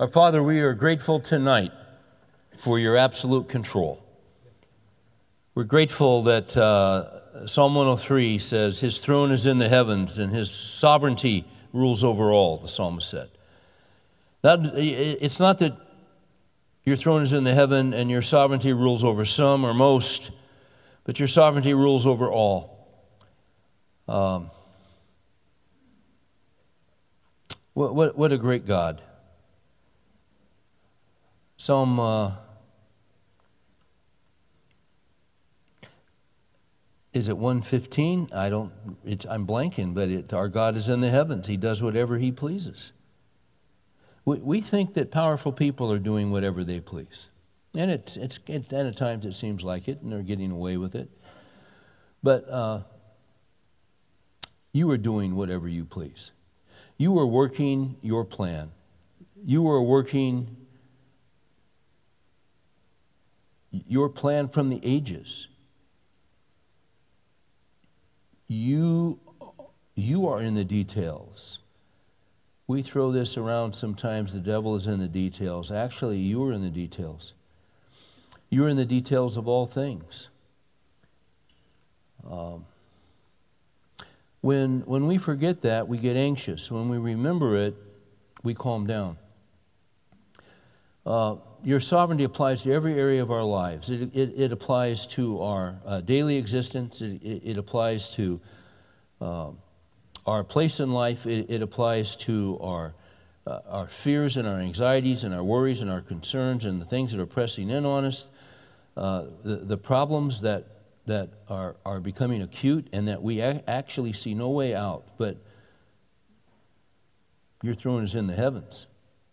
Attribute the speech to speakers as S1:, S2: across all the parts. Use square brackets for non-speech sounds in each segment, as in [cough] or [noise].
S1: Our Father, we are grateful tonight for your absolute control. We're grateful that uh, Psalm 103 says, His throne is in the heavens and His sovereignty rules over all, the psalmist said. That, it's not that your throne is in the heaven and your sovereignty rules over some or most, but your sovereignty rules over all. Um, what, what, what a great God. Psalm uh, is it 115? I don't, it's, I'm blanking, but it, our God is in the heavens. He does whatever He pleases. We, we think that powerful people are doing whatever they please. And, it's, it's, it, and at times it seems like it, and they're getting away with it. But uh, you are doing whatever you please. You are working your plan. You are working your plan from the ages. You, you are in the details. We throw this around sometimes the devil is in the details. Actually, you are in the details. You're in the details of all things. Um, when, when we forget that, we get anxious. When we remember it, we calm down. Uh, your sovereignty applies to every area of our lives. It, it, it applies to our uh, daily existence, it, it, applies to uh, our place in life, it, applies to our, uh, our fears and our anxieties and our worries and our concerns and the things that are pressing in on us, uh, the, the problems that, that are, are becoming acute and that we actually see no way out. But your throne is in the heavens.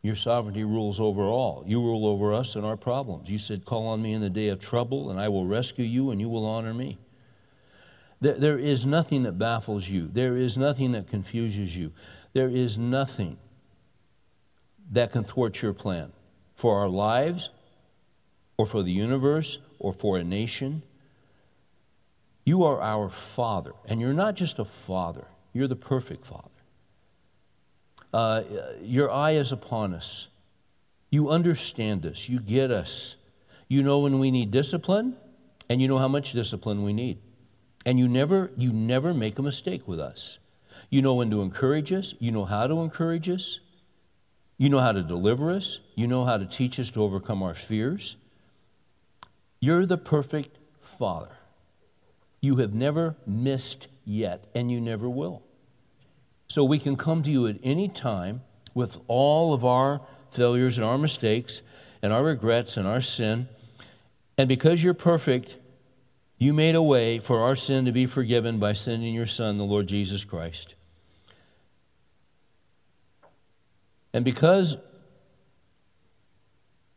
S1: Your sovereignty rules over all. You rule over us and our problems. You said, Call on me in the day of trouble, and I will rescue you, and you will honor me. There, there is nothing that baffles you, there is nothing that confuses you, there is nothing that can thwart your plan for our lives, or for the universe, or for a nation. You are our Father, and you're not just a Father, you're the perfect Father. Uh, your eye is upon us. You understand us. You get us. You know when we need discipline, and you know how much discipline we need. And you never, you never make a mistake with us. You know when to encourage us. You know how to encourage us. You know how to deliver us. You know how to teach us to overcome our fears. You're the perfect Father. You have never missed yet, and you never will. So we can come to you at any time with all of our failures and our mistakes and our regrets and our sin. And because you're perfect, you made a way for our sin to be forgiven by sending your Son, the Lord Jesus Christ. And because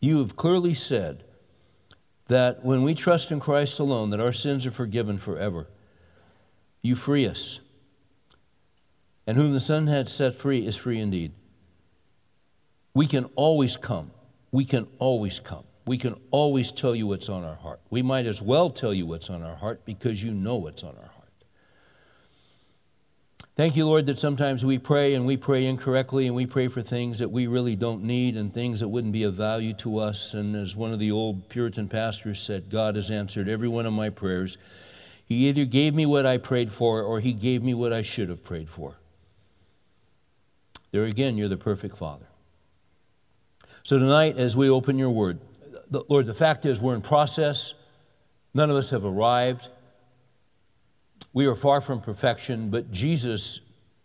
S1: you have clearly said that when we trust in Christ alone, that our sins are forgiven forever, you free us and whom the Son had set free is free indeed. We can always come. We can always come. We can always tell you what's on our heart. We might as well tell you what's on our heart because you know what's on our heart. Thank you, Lord, that sometimes we pray and we pray incorrectly and we pray for things that we really don't need and things that wouldn't be of value to us. And as one of the old Puritan pastors said, God has answered every one of my prayers. He either gave me what I prayed for or he gave me what I should have prayed for. There again, you're the perfect Father. So tonight, as we open your word, the, Lord, the fact is we're in process. None of us have arrived. We are far from perfection, but Jesus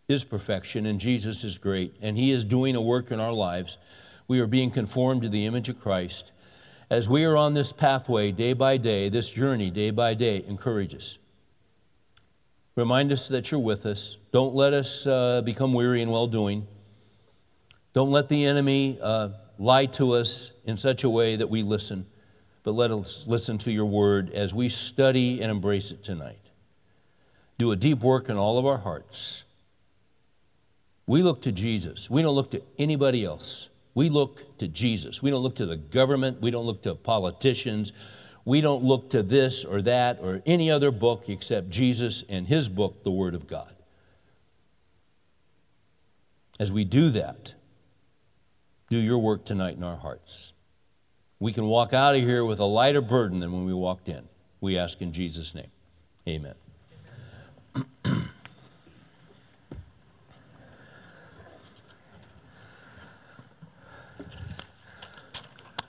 S1: is perfection, and Jesus is great, and He is doing a work in our lives. We are being conformed to the image of Christ. As we are on this pathway day by day, this journey day by day, encourage us. Remind us that you're with us. Don't let us uh, become weary in well doing. Don't let the enemy uh, lie to us in such a way that we listen, but let us listen to your word as we study and embrace it tonight. Do a deep work in all of our hearts. We look to Jesus. We don't look to anybody else. We look to Jesus. We don't look to the government. We don't look to politicians. We don't look to this or that or any other book except Jesus and his book, the Word of God. As we do that, do your work tonight in our hearts. We can walk out of here with a lighter burden than when we walked in. We ask in Jesus' name. Amen.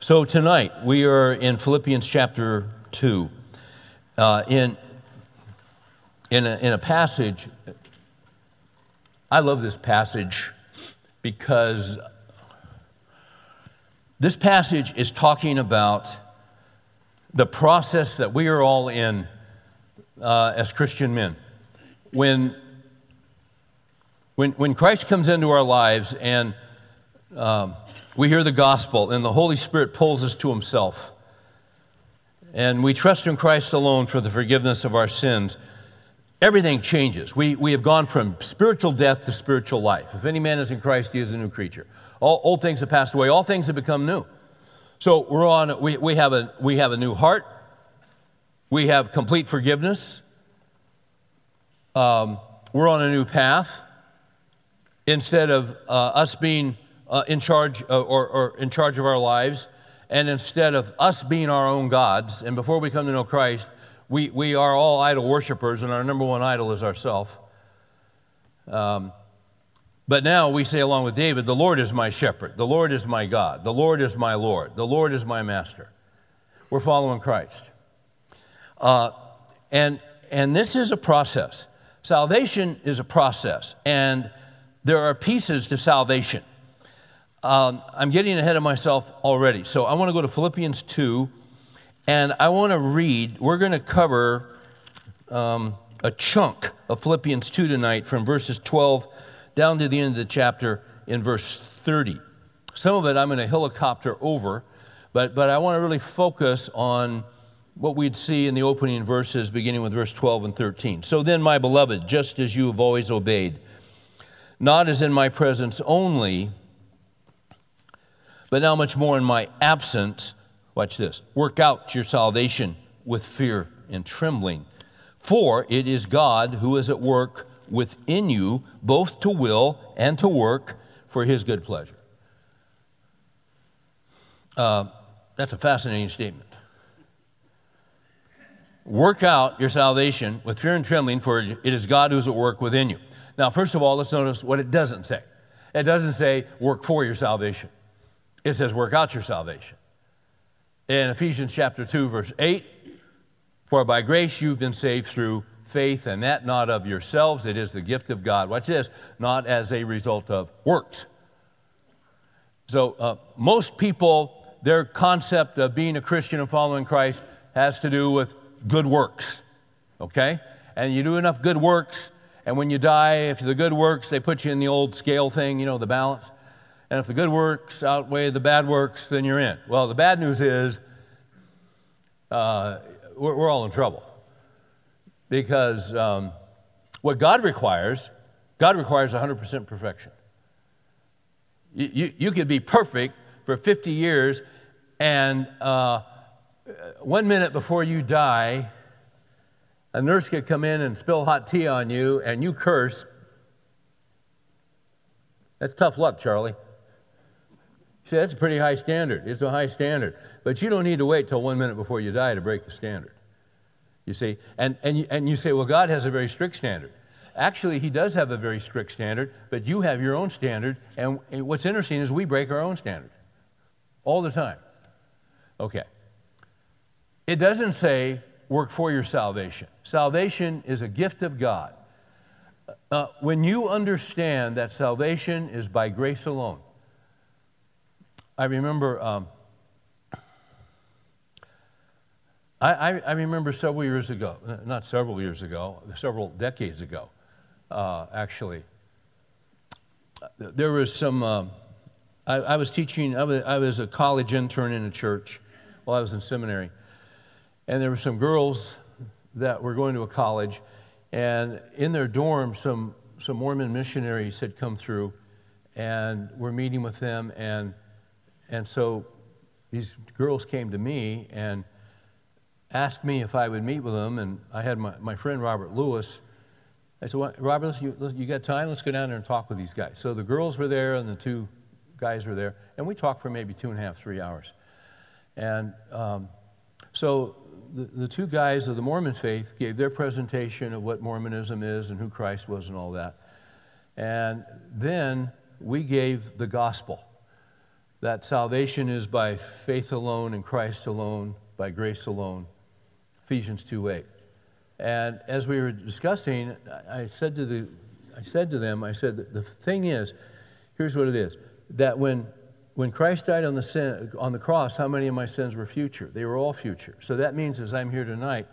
S1: so tonight we are in Philippians chapter 2. Uh, in, in, a, in a passage, I love this passage because this passage is talking about the process that we are all in uh, as Christian men. When, when, when Christ comes into our lives and um, we hear the gospel and the Holy Spirit pulls us to Himself, and we trust in Christ alone for the forgiveness of our sins, everything changes. We, we have gone from spiritual death to spiritual life. If any man is in Christ, he is a new creature. All old things have passed away, all things have become new. So we're on, we, we, have a, we have a new heart, we have complete forgiveness, um, we're on a new path. Instead of uh, us being uh, in charge uh, or, or in charge of our lives, and instead of us being our own gods, and before we come to know Christ, we, we are all idol worshippers, and our number one idol is ourself. Um, but now we say, along with David, the Lord is my shepherd, the Lord is my God, the Lord is my Lord, the Lord is my master. We're following Christ. Uh, and, and this is a process. Salvation is a process, and there are pieces to salvation. Um, I'm getting ahead of myself already. So I want to go to Philippians 2, and I want to read, we're going to cover um, a chunk of Philippians 2 tonight from verses 12 down to the end of the chapter in verse 30. Some of it I'm going to helicopter over, but, but I want to really focus on what we'd see in the opening verses, beginning with verse 12 and 13. So then, my beloved, just as you have always obeyed, not as in my presence only, but now much more in my absence, watch this, work out your salvation with fear and trembling. For it is God who is at work within you, both to will and to work for his good pleasure. Uh, that's a fascinating statement. Work out your salvation with fear and trembling, for it is God who's at work within you. Now, first of all, let's notice what it doesn't say. It doesn't say work for your salvation, it says work out your salvation. In Ephesians chapter 2, verse 8, for by grace you've been saved through faith, and that not of yourselves, it is the gift of God. Watch this, not as a result of works. So, uh, most people, their concept of being a Christian and following Christ has to do with good works, okay? And you do enough good works, and when you die, if the good works, they put you in the old scale thing, you know, the balance. And if the good works outweigh the bad works, then you're in. Well, the bad news is uh, we're, we're all in trouble because um, what God requires, God requires 100% perfection. You, you, you, could be perfect for 50 years, and uh, one minute before you die, a nurse could come in and spill hot tea on you, and you curse. That's tough luck, Charlie. Say, that's a pretty high standard. It's a high standard. But you don't need to wait till one minute before you die to break the standard. You see, and, and, you, and you say, well, God has a very strict standard. Actually, He does have a very strict standard, but you have your own standard. And, what's interesting is we break our own standard all the time. Okay. It doesn't say work for your salvation. Salvation is a gift of God. Uh, when you understand that salvation is by grace alone, I remember um, I, I, remember several years ago, uh, not several years ago, several decades ago, uh, actually, there was some, uh, I, I, was teaching, I was, I was a college intern in a church while I was in seminary. And there were some girls that were going to a college, and in their dorm, some, some Mormon missionaries had come through, and we're meeting with them. And, and so these girls came to me, and asked me if I would meet with them, and I had my, my friend Robert Lewis. I said, well, Robert, you, you got time? Let's go down there and talk with these guys. So the girls were there, and the two guys were there, and we talked for maybe two and a half, three hours. And um, so the, the two guys of the Mormon faith gave their presentation of what Mormonism is and who Christ was and all that. And then we gave the gospel that salvation is by faith alone and Christ alone, by grace alone. Ephesians 2 8. And as we were discussing, I said to, the, I said to them, I said, the thing is, here's what it is that when, when Christ died on the, sin, on the cross, how many of my sins were future? They were all future. So that means as I'm here tonight,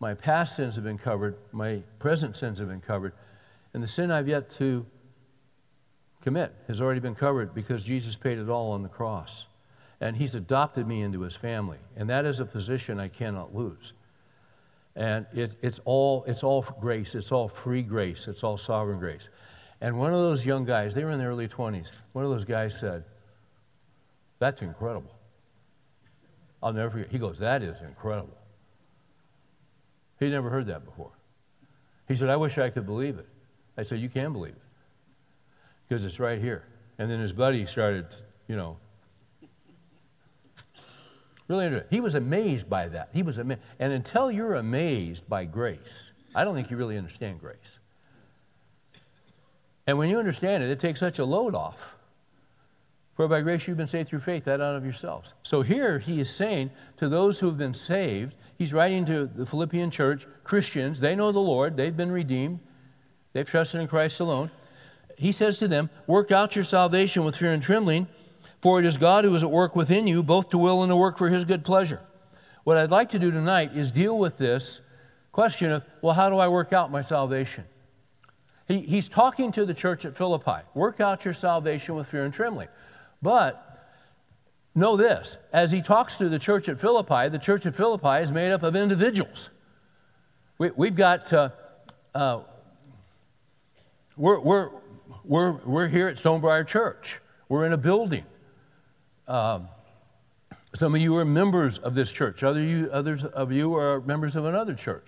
S1: my past sins have been covered, my present sins have been covered, and the sin I've yet to commit has already been covered because Jesus paid it all on the cross. And He's adopted me into His family. And that is a position I cannot lose. And it, it's, all, it's all grace, it's all free grace, it's all sovereign grace. And one of those young guys, they were in their early 20s, one of those guys said, That's incredible. I'll never forget. He goes, That is incredible. He never heard that before. He said, I wish I could believe it. I said, You can believe it because it's right here. And then his buddy started, you know, really interesting. He was amazed by that. He was amazed. And until you're amazed by grace, I don't think you really understand grace. And when you understand it, it takes such a load off. For by grace you've been saved through faith, that out of yourselves. So here he is saying to those who have been saved, he's writing to the Philippian church, Christians, they know the Lord, they've been redeemed, they've trusted in Christ alone he says to them, Work out your salvation with fear and trembling, for it is God who is at work within you, both to will and to work for his good pleasure. What I'd like to do tonight is deal with this question of, well, how do I work out my salvation? He, he's talking to the church at Philippi work out your salvation with fear and trembling. But know this as he talks to the church at Philippi, the church at Philippi is made up of individuals. We, have got, uh, uh, we're, we're, we're, we're here at Stonebriar Church. We're in a building. Um, some of you are members of this church. Other you, others of you are members of another church.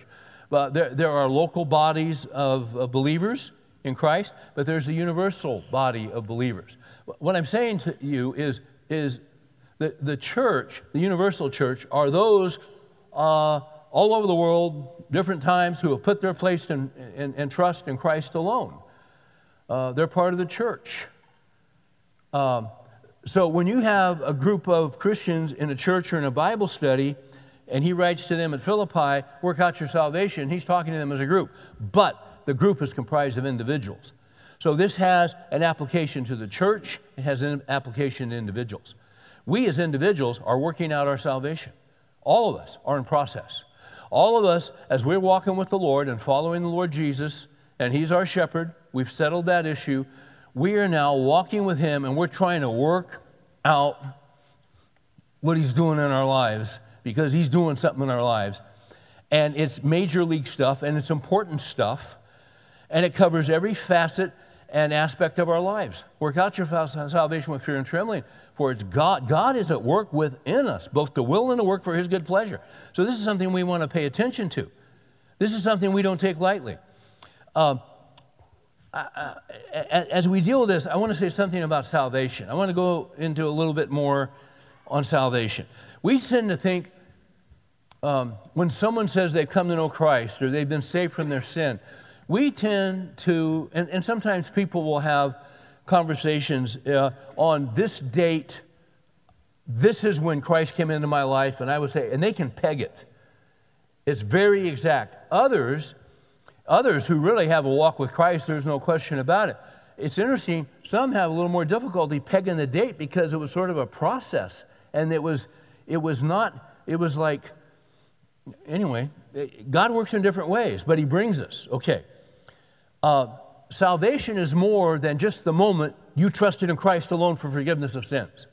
S1: But there, there are local bodies of, of believers in Christ, but there's a universal body of believers. What I'm saying to you is, is the, the church, the universal church, are those uh, all over the world, different times, who have put their place in, in, in trust in Christ alone. Uh, they're part of the church. Um, so when you have a group of Christians in a church or in a Bible study, and he writes to them at Philippi, work out your salvation, he's talking to them as a group. But the group is comprised of individuals. So this has an application to the church, it has an application to individuals. We as individuals are working out our salvation. All of us are in process. All of us, as we're walking with the Lord and following the Lord Jesus, and He's our shepherd, We've settled that issue. We are now walking with Him and we're trying to work out what He's doing in our lives because He's doing something in our lives. And it's major league stuff and it's important stuff. And it covers every facet and aspect of our lives. Work out your salvation with fear and trembling, for it's God. God is at work within us, both to will and to work for His good pleasure. So this is something we want to pay attention to. This is something we don't take lightly. Um, As we deal with this, I want to say something about salvation. I want to go into a little bit more on salvation. We tend to think um, when someone says they've come to know Christ or they've been saved from their sin, we tend to, and, and sometimes people will have conversations uh, on this date, this is when Christ came into my life, and I would say, and they can peg it. It's very exact. Others, Others who really have a walk with Christ, there's no question about it. It's interesting, some have a little more difficulty pegging the date because it was sort of a process. And it was, it was not, it was like, anyway, God works in different ways, but He brings us. Okay. Uh, salvation is more than just the moment you trusted in Christ alone for forgiveness of sins.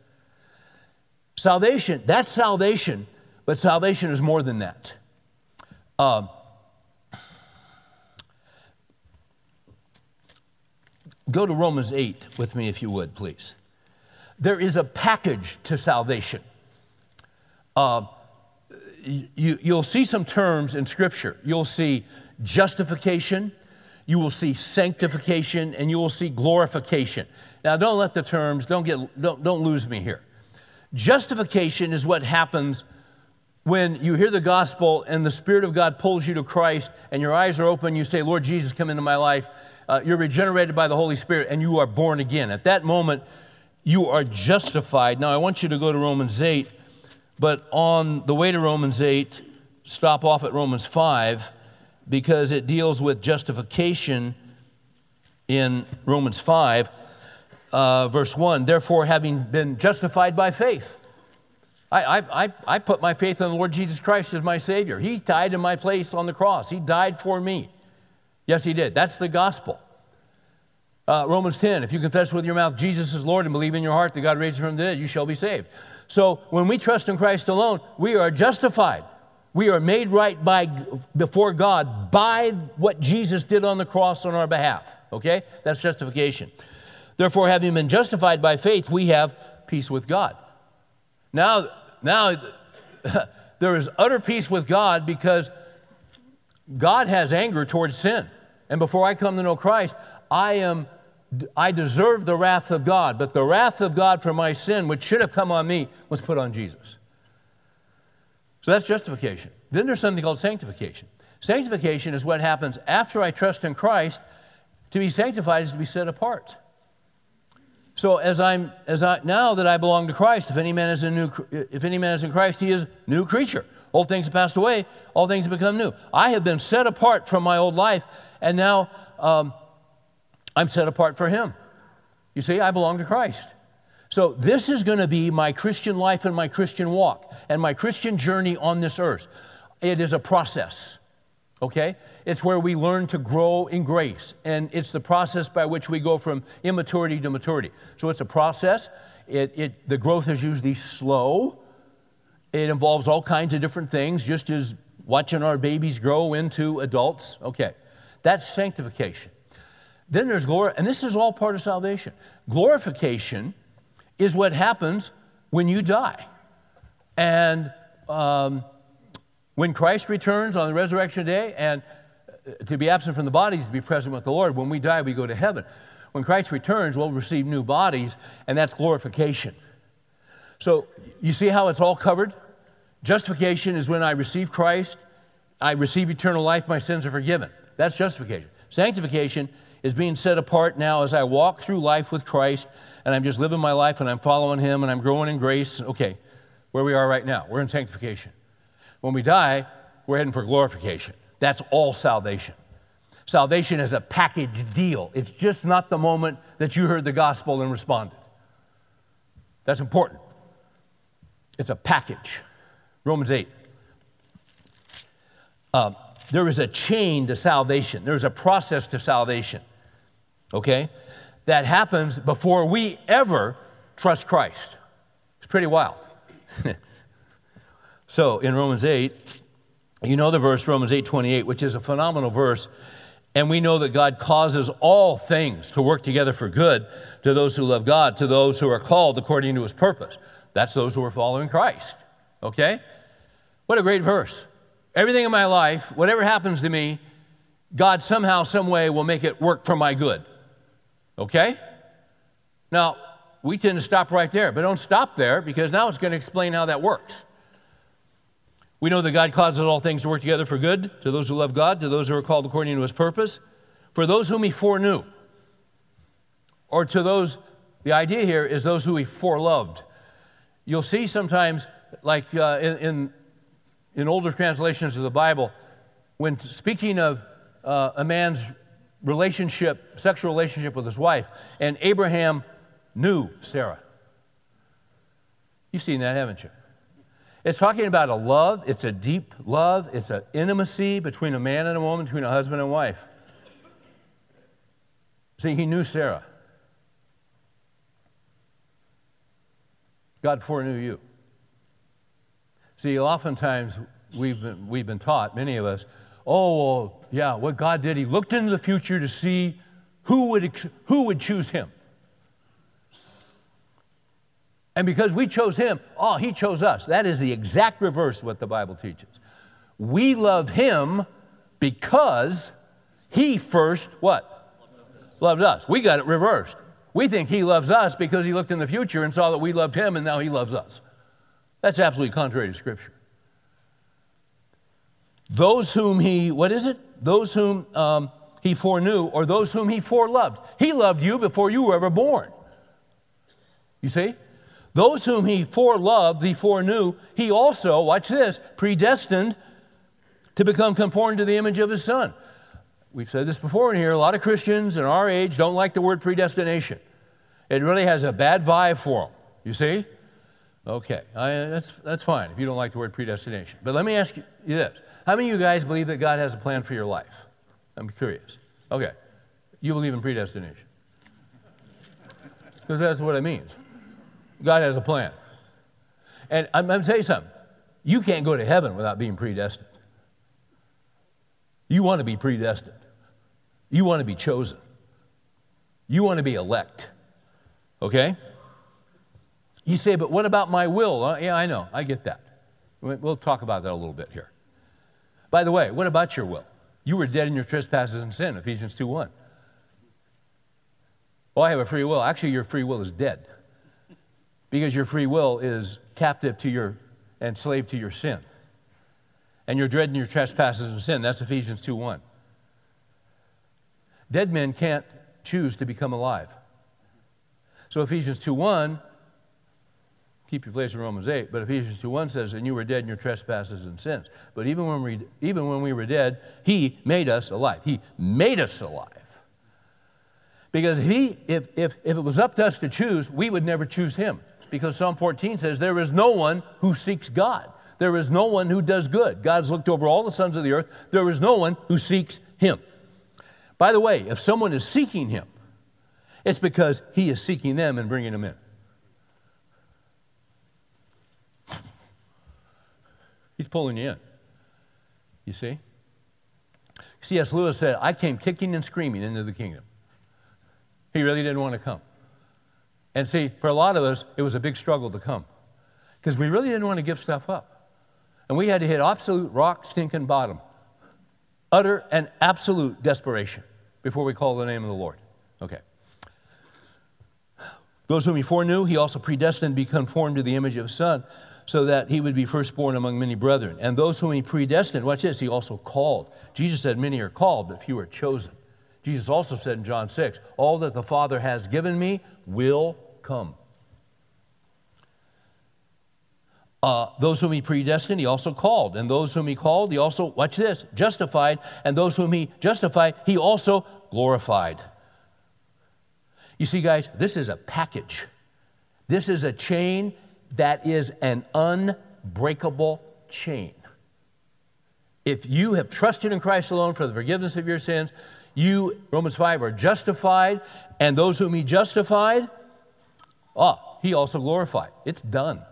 S1: Salvation, that's salvation, but salvation is more than that. Uh, Go to Romans 8 with me, if you would, please. There is a package to salvation. Uh, you, you'll see some terms in Scripture. You'll see justification, you will see sanctification, and you will see glorification. Now, don't let the terms, don't, get, don't, don't lose me here. Justification is what happens when you hear the gospel and the Spirit of God pulls you to Christ and your eyes are open, you say, Lord Jesus, come into my life. Uh, you're regenerated by the Holy Spirit and you are born again. At that moment, you are justified. Now, I want you to go to Romans 8, but on the way to Romans 8, stop off at Romans 5 because it deals with justification in Romans 5, uh, verse 1. Therefore, having been justified by faith, I, I, I put my faith in the Lord Jesus Christ as my Savior. He died in my place on the cross, He died for me. Yes, He did. That's the gospel. Uh, Romans 10, if you confess with your mouth Jesus is Lord and believe in your heart that God raised him from the dead, you shall be saved. So when we trust in Christ alone, we are justified. We are made right by, before God by what Jesus did on the cross on our behalf. Okay? That's justification. Therefore, having been justified by faith, we have peace with God. Now, now [laughs] there is utter peace with God because God has anger towards sin. And before I come to know Christ, I am I deserve the wrath of God, but the wrath of God for my sin, which should have come on me, was put on Jesus. So that's justification. Then there's something called sanctification. Sanctification is what happens after I trust in Christ. To be sanctified is to be set apart. So as I'm as I now that I belong to Christ, if any man is a new if any man is in Christ, he is a new creature. Old things have passed away; all things have become new. I have been set apart from my old life, and now um, I'm set apart for Him. You see, I belong to Christ. So this is going to be my Christian life and my Christian walk and my Christian journey on this earth. It is a process. Okay? It's where we learn to grow in grace, and it's the process by which we go from immaturity to maturity. So it's a process. It, it, the growth is usually slow. It involves all kinds of different things, just as watching our babies grow into adults. Okay, that's sanctification. Then there's glory, and this is all part of salvation. Glorification is what happens when you die. And um, when Christ returns on the resurrection day, and to be absent from the bodies, to be present with the Lord. When we die, we go to heaven. When Christ returns, we'll receive new bodies, and that's glorification. So you see how it's all covered? Justification is when I receive Christ, I receive eternal life, my sins are forgiven. That's justification. Sanctification is being set apart now as I walk through life with Christ and I'm just living my life and I'm following Him and I'm growing in grace. Okay, where we are right now, we're in sanctification. When we die, we're heading for glorification. That's all salvation. Salvation is a package deal. It's just not the moment that you heard the gospel and responded. That's important. It's a package. Romans 8. Uh, there is a chain to salvation, there's a process to salvation, okay? That happens before we ever trust Christ. It's pretty wild. [laughs] so in Romans 8, you know the verse, Romans 8 28, which is a phenomenal verse. And we know that God causes all things to work together for good to those who love God, to those who are called according to his purpose. That's those who are following Christ. Okay? What a great verse. Everything in my life, whatever happens to me, God somehow, some way will make it work for my good. Okay? Now, we tend to stop right there, but don't stop there because now it's going to explain how that works. We know that God causes all things to work together for good to those who love God, to those who are called according to his purpose, for those whom he foreknew. Or to those, the idea here is those who he foreloved. You'll see sometimes, like uh, in, in, in, older translations of the Bible, when speaking of uh, a man's relationship, sexual relationship with his wife, and Abraham knew Sarah. You've seen that, haven't you? It's talking about a love, it's a deep love, it's an intimacy between a man and a woman, between a husband and wife. See, he knew Sarah. God foreknew you. See, oftentimes we've been, we've been taught, many of us, oh, well, yeah, what God did, He looked into the future to see who would, who would choose Him. And because we chose him, oh, he chose us. That is the exact reverse of what the Bible teaches. We love him because he first what? Loved us. We got it reversed. We think he loves us because he looked in the future and saw that we loved him and now he loves us. That's absolutely contrary to Scripture. Those whom he, what is it? Those whom um, he foreknew or those whom he foreloved. He loved you before you were ever born. You see? Those whom he foreloved, he foreknew, he also, watch this, predestined to become conformed to the image of his son. We've said this before in here. A lot of Christians in our age don't like the word predestination. It really has a bad vibe for them. You see? Okay, I, that's, that's fine if you don't like the word predestination. But let me ask you this How many of you guys believe that God has a plan for your life? I'm curious. Okay, you believe in predestination. Because that's what it means. God has a plan. And I'm, I'm going to tell you something. You can't go to heaven without being predestined. You want to be predestined. You want to be chosen. You want to be elect. Okay? You say, but what about my will? Uh, yeah, I know. I get that. We'll talk about that a little bit here. By the way, what about your will? You were dead in your trespasses and sin, Ephesians 2 1. Well, I have a free will. Actually, your free will is dead because your free will is captive to your and slave to your sin. And you're dreading your trespasses and sin. That's Ephesians 2 1. Dead men can't choose to become alive. So Ephesians 2 1, keep your place in Romans 8, but Ephesians 2 1 says, And you were dead in your trespasses and sins. But even when we, even when we were dead, He made us alive. He made us alive. Because he, if, if, if it was up to us to choose, we would never choose Him because Psalm 14 says, There is no one who seeks God. There is no one who does good. God's looked over all the sons of the earth. There is no one who seeks Him. By the way, if someone is seeking Him, it's because He is seeking them and bringing them in. He's pulling you in. You see? C.S. Lewis said, I came kicking and screaming into the kingdom. He really didn't want to come. And see, for a lot of us, it was a big struggle to come because we really didn't want to give stuff up. And we had to hit absolute rock stinking bottom, utter and absolute desperation before we call the name of the Lord. Okay. Those whom he foreknew, he also predestined to be conformed to the image of his son, so that he would be firstborn among many brethren. And those whom he predestined, watch this, he also called. Jesus said, Many are called, but few are chosen. Jesus also said in John 6, All that the Father has given me will come. Uh, those whom he predestined, he also called. And those whom he called, he also, watch this, justified. And those whom he justified, he also glorified. You see, guys, this is a package. This is a chain that is an unbreakable chain. If you have trusted in Christ alone for the forgiveness of your sins, you, Romans 5, are justified, and those whom he justified, ah, he also glorified. It's done.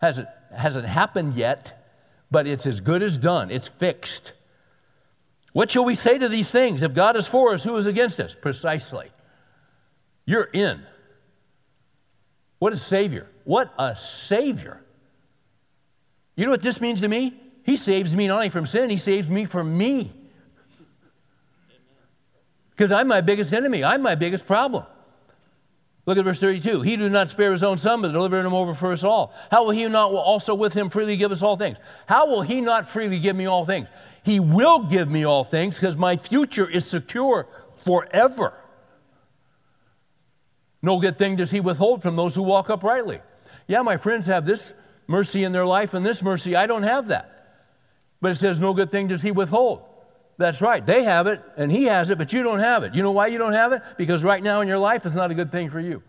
S1: Hasn't, hasn't happened yet, but it's as good as done. It's fixed. What shall we say to these things? If God is for us, who is against us? Precisely. You're in. What a Savior. What a Savior. You know what this means to me? He saves me not only from sin, He saves me from me. Because I'm my biggest enemy, I'm my biggest problem. Look at verse 32. He did not spare his own son, but delivered him over for us all. How will he not also with him freely give us all things? How will he not freely give me all things? He will give me all things because my future is secure forever. No good thing does he withhold from those who walk uprightly. Yeah, my friends have this mercy in their life and this mercy. I don't have that. But it says, no good thing does he withhold. That's right. They have it and he has it, but you don't have it. You know why you don't have it? Because right now in your life it's not a good thing for you.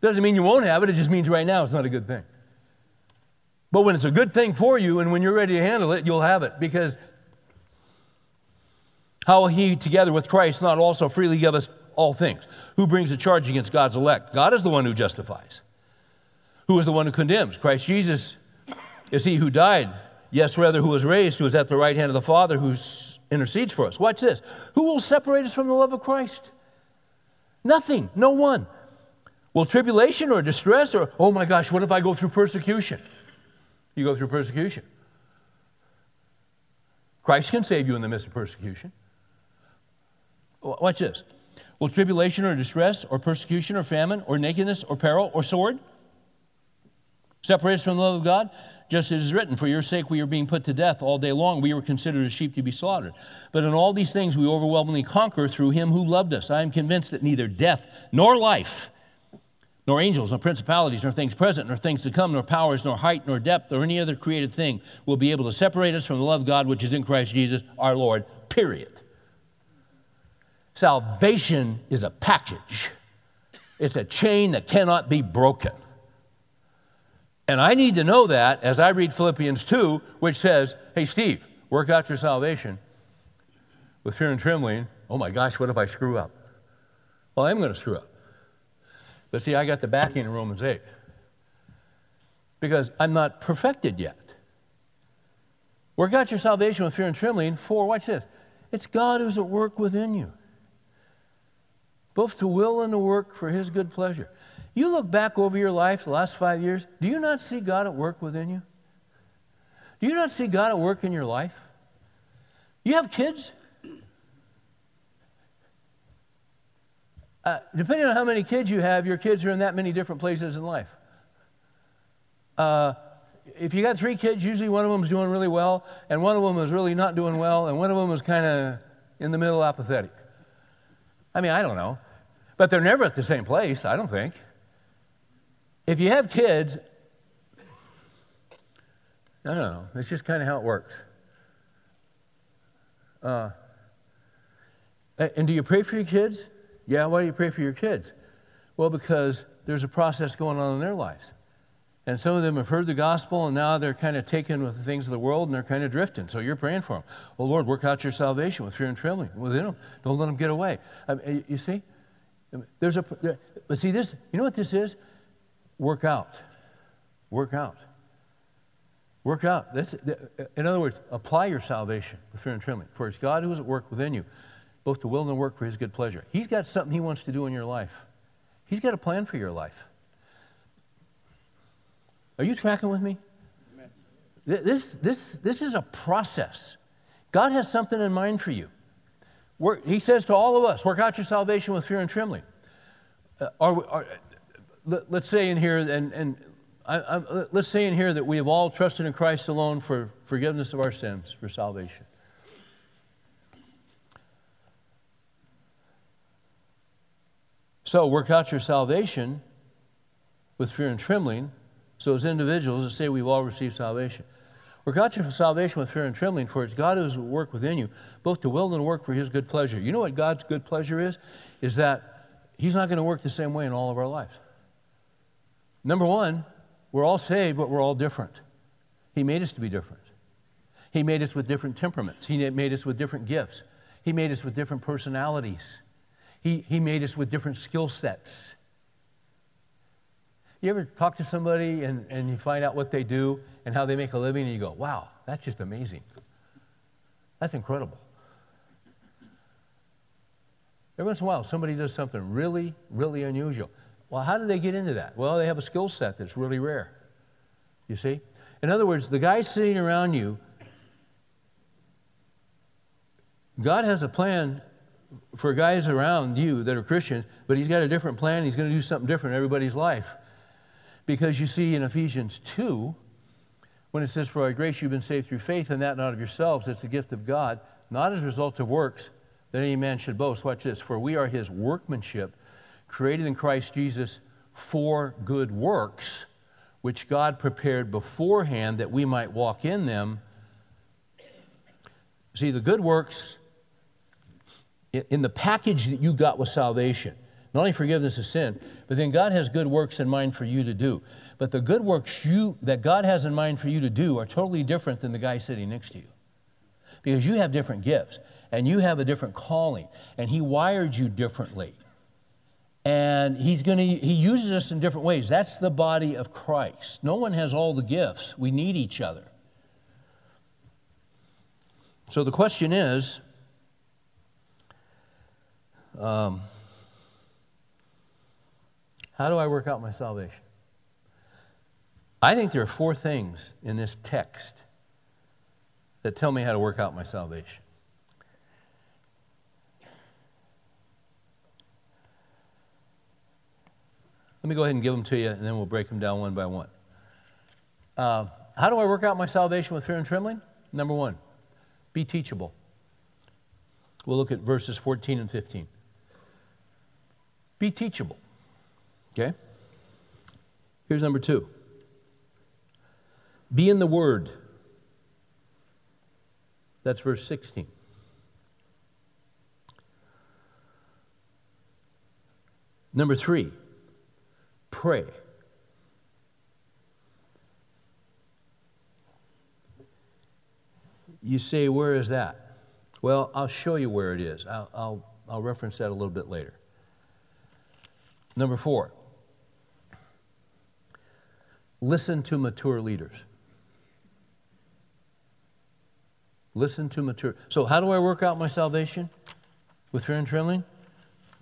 S1: Doesn't mean you won't have it, it just means right now it's not a good thing. But when it's a good thing for you and when you're ready to handle it, you'll have it because how will he together with Christ not also freely give us all things? Who brings a charge against God's elect? God is the one who justifies. Who is the one who condemns? Christ Jesus is he who died, yes, rather, who was raised, who is at the right hand of the Father, who's intercedes for us. Watch this. Who will separate us from the love of Christ? Nothing, no one. Will tribulation or distress or, oh my gosh, what if I go through persecution? You go through persecution. Christ can save you in the midst of persecution. Watch this. Will tribulation or distress or persecution or famine or nakedness or peril or sword separate us from the love of God? Just as it is written, For your sake we are being put to death all day long. We were considered as sheep to be slaughtered. But in all these things we overwhelmingly conquer through him who loved us. I am convinced that neither death nor life, nor angels, nor principalities, nor things present, nor things to come, nor powers, nor height, nor depth, or any other created thing will be able to separate us from the love of God which is in Christ Jesus our Lord. Period. Salvation is a package, it's a chain that cannot be broken. And I need to know that as I read Philippians 2, which says, Hey, Steve, work out your salvation with fear and trembling. Oh my gosh, what if I screw up? Well, I am going to screw up. But see, I got the backing in Romans 8 because I'm not perfected yet. Work out your salvation with fear and trembling, for, watch this, it's God who's at work within you, both to will and to work for his good pleasure. You look back over your life the last five years, do you not see God at work within you? Do you not see God at work in your life? You have kids? Uh, depending on how many kids you have, your kids are in that many different places in life. Uh, if you got three kids, usually one of them is doing really well, and one of them is really not doing well, and one of them is kind of in the middle apathetic. I mean, I don't know. But they're never at the same place, I don't think. If you have kids, I don't know. It's just kind of how it works. Uh, and do you pray for your kids? Yeah, why do you pray for your kids? Well, because there's a process going on in their lives. And some of them have heard the gospel and now they're kind of taken with the things of the world and they're kind of drifting. So you're praying for them. Well, Lord, work out your salvation with fear and trembling within them. Don't let them get away. I mean, you see? There's a, but see, this, you know what this is? work out. Work out. Work out. That's, in other words, apply your salvation with fear and trembling. For it's God who is at work within you, both to will and to work for his good pleasure. He's got something he wants to do in your life. He's got a plan for your life. Are you tracking with me? This, this, this is a process. God has something in mind for you. Work, he says to all of us, work out your salvation with fear and trembling. Uh, are, let, us say in here, and, and I, I, let's say in here that we have all trusted in Christ alone for forgiveness of our sins, for salvation. So work out your salvation with fear and trembling. So as individuals, let's say we've all received salvation. Work out your salvation with fear and trembling, for it's God who is at work within you, both to will and work for his good pleasure. You know what God's good pleasure is? Is that he's not going to work the same way in all of our lives. Number one, we're all saved, but we're all different. He made us to be different. He made us with different temperaments. He made us with different gifts. He made us with different personalities. He, he made us with different skill sets. You ever talk to somebody and, and you find out what they do and how they make a living, and you go, wow, that's just amazing. That's incredible. Every once in a while, somebody does something really, really unusual. Well, how do they get into that? Well, they have a skill set that's really rare. You see? In other words, the guy sitting around you, God has a plan for guys around you that are Christians, but He's got a different plan. He's going to do something different in everybody's life. Because you see in Ephesians 2, when it says, For by grace you've been saved through faith, and that not of yourselves, it's a gift of God, not as a result of works, that any man should boast. Watch this. For we are His workmanship created in Christ Jesus for good works, which God prepared beforehand that we might walk in them. See, the good works in the package that you got with salvation, not only forgiveness of sin, but then God has good works in mind for you to do. But the good works you, that God has in mind for you to do are totally different than the guy sitting next to you. Because you have different gifts and you have a different calling, and He wired you differently. And he's going to he uses us in different ways. That's the body of christ. No one has all the gifts. We need each other. So the question is um, how do i work out my salvation? I think there are four things in this text that tell me how to work out my salvation Let me go ahead and give them to you, and then we'll break them down one by one. Uh, how do I work out my salvation with fear and trembling? Number one, be teachable. We'll look at verses 14 and 15. Be teachable. Okay? Here's number two be in the Word. That's verse 16. Number three, pray. You say, where is that? Well, I'll show you where it is. I'll, I'll, I'll reference that a little bit later. Number four, listen to mature leaders. Listen to mature. So, how do I work out my salvation? With fear and trembling?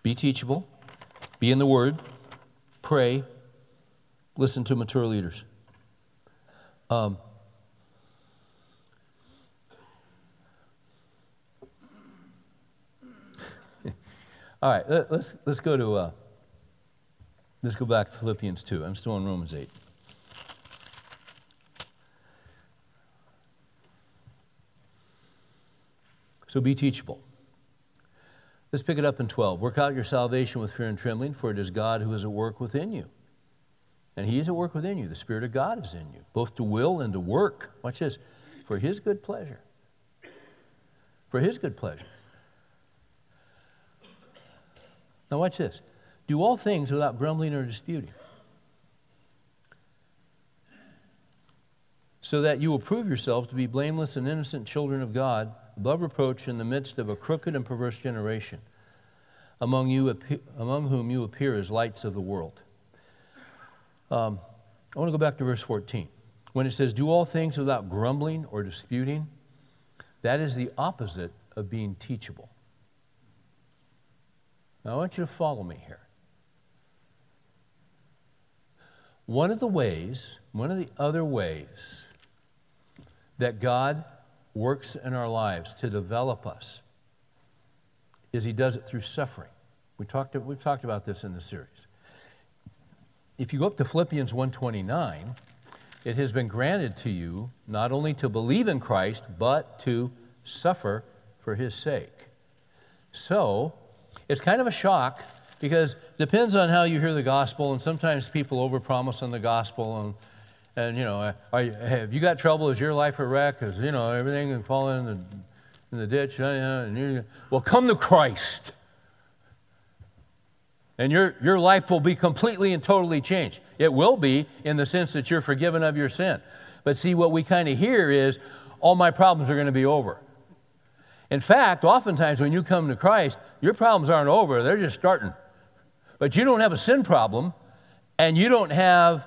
S1: Be teachable, be in the Word, pray, listen to mature leaders. Um, [laughs] all right, let, us let's go to uh, let's go back to Philippians two. I'm still in Romans eight. So be teachable. Let's pick it up in 12. Work out your salvation with fear and trembling, for it is God who is at work within you. And He is at work within you. The Spirit of God is in you, both to will and to work. Watch this for His good pleasure. For His good pleasure. Now, watch this. Do all things without grumbling or disputing, so that you will prove yourselves to be blameless and innocent children of God above reproach in the midst of a crooked and perverse generation, among, you, among whom you appear as lights of the world. Um, I want to go back to verse 14. When it says, Do all things without grumbling or disputing, that is the opposite of being teachable. Now, I want you to follow me here. One of the ways, one of the other ways that God works in our lives to develop us is he does it through suffering. We talked, we've talked about this in the series. If you go up to Philippians 129, it has been granted to you not only to believe in Christ, but to suffer for his sake. So, it's kind of a shock because depends on how you hear the gospel, and sometimes people overpromise on the gospel and and, you know, are have you got trouble? Is your life a wreck? Is, you know, everything can fall in the, in the ditch? And you, well, come to Christ. And your, your life will be completely and totally changed. It will be in the sense that you're forgiven of your sin. But see, what we kind of hear is all my problems are going to be over. In fact, oftentimes when you come to Christ, your problems aren't over, they're just starting. But you don't have a sin problem, and you don't have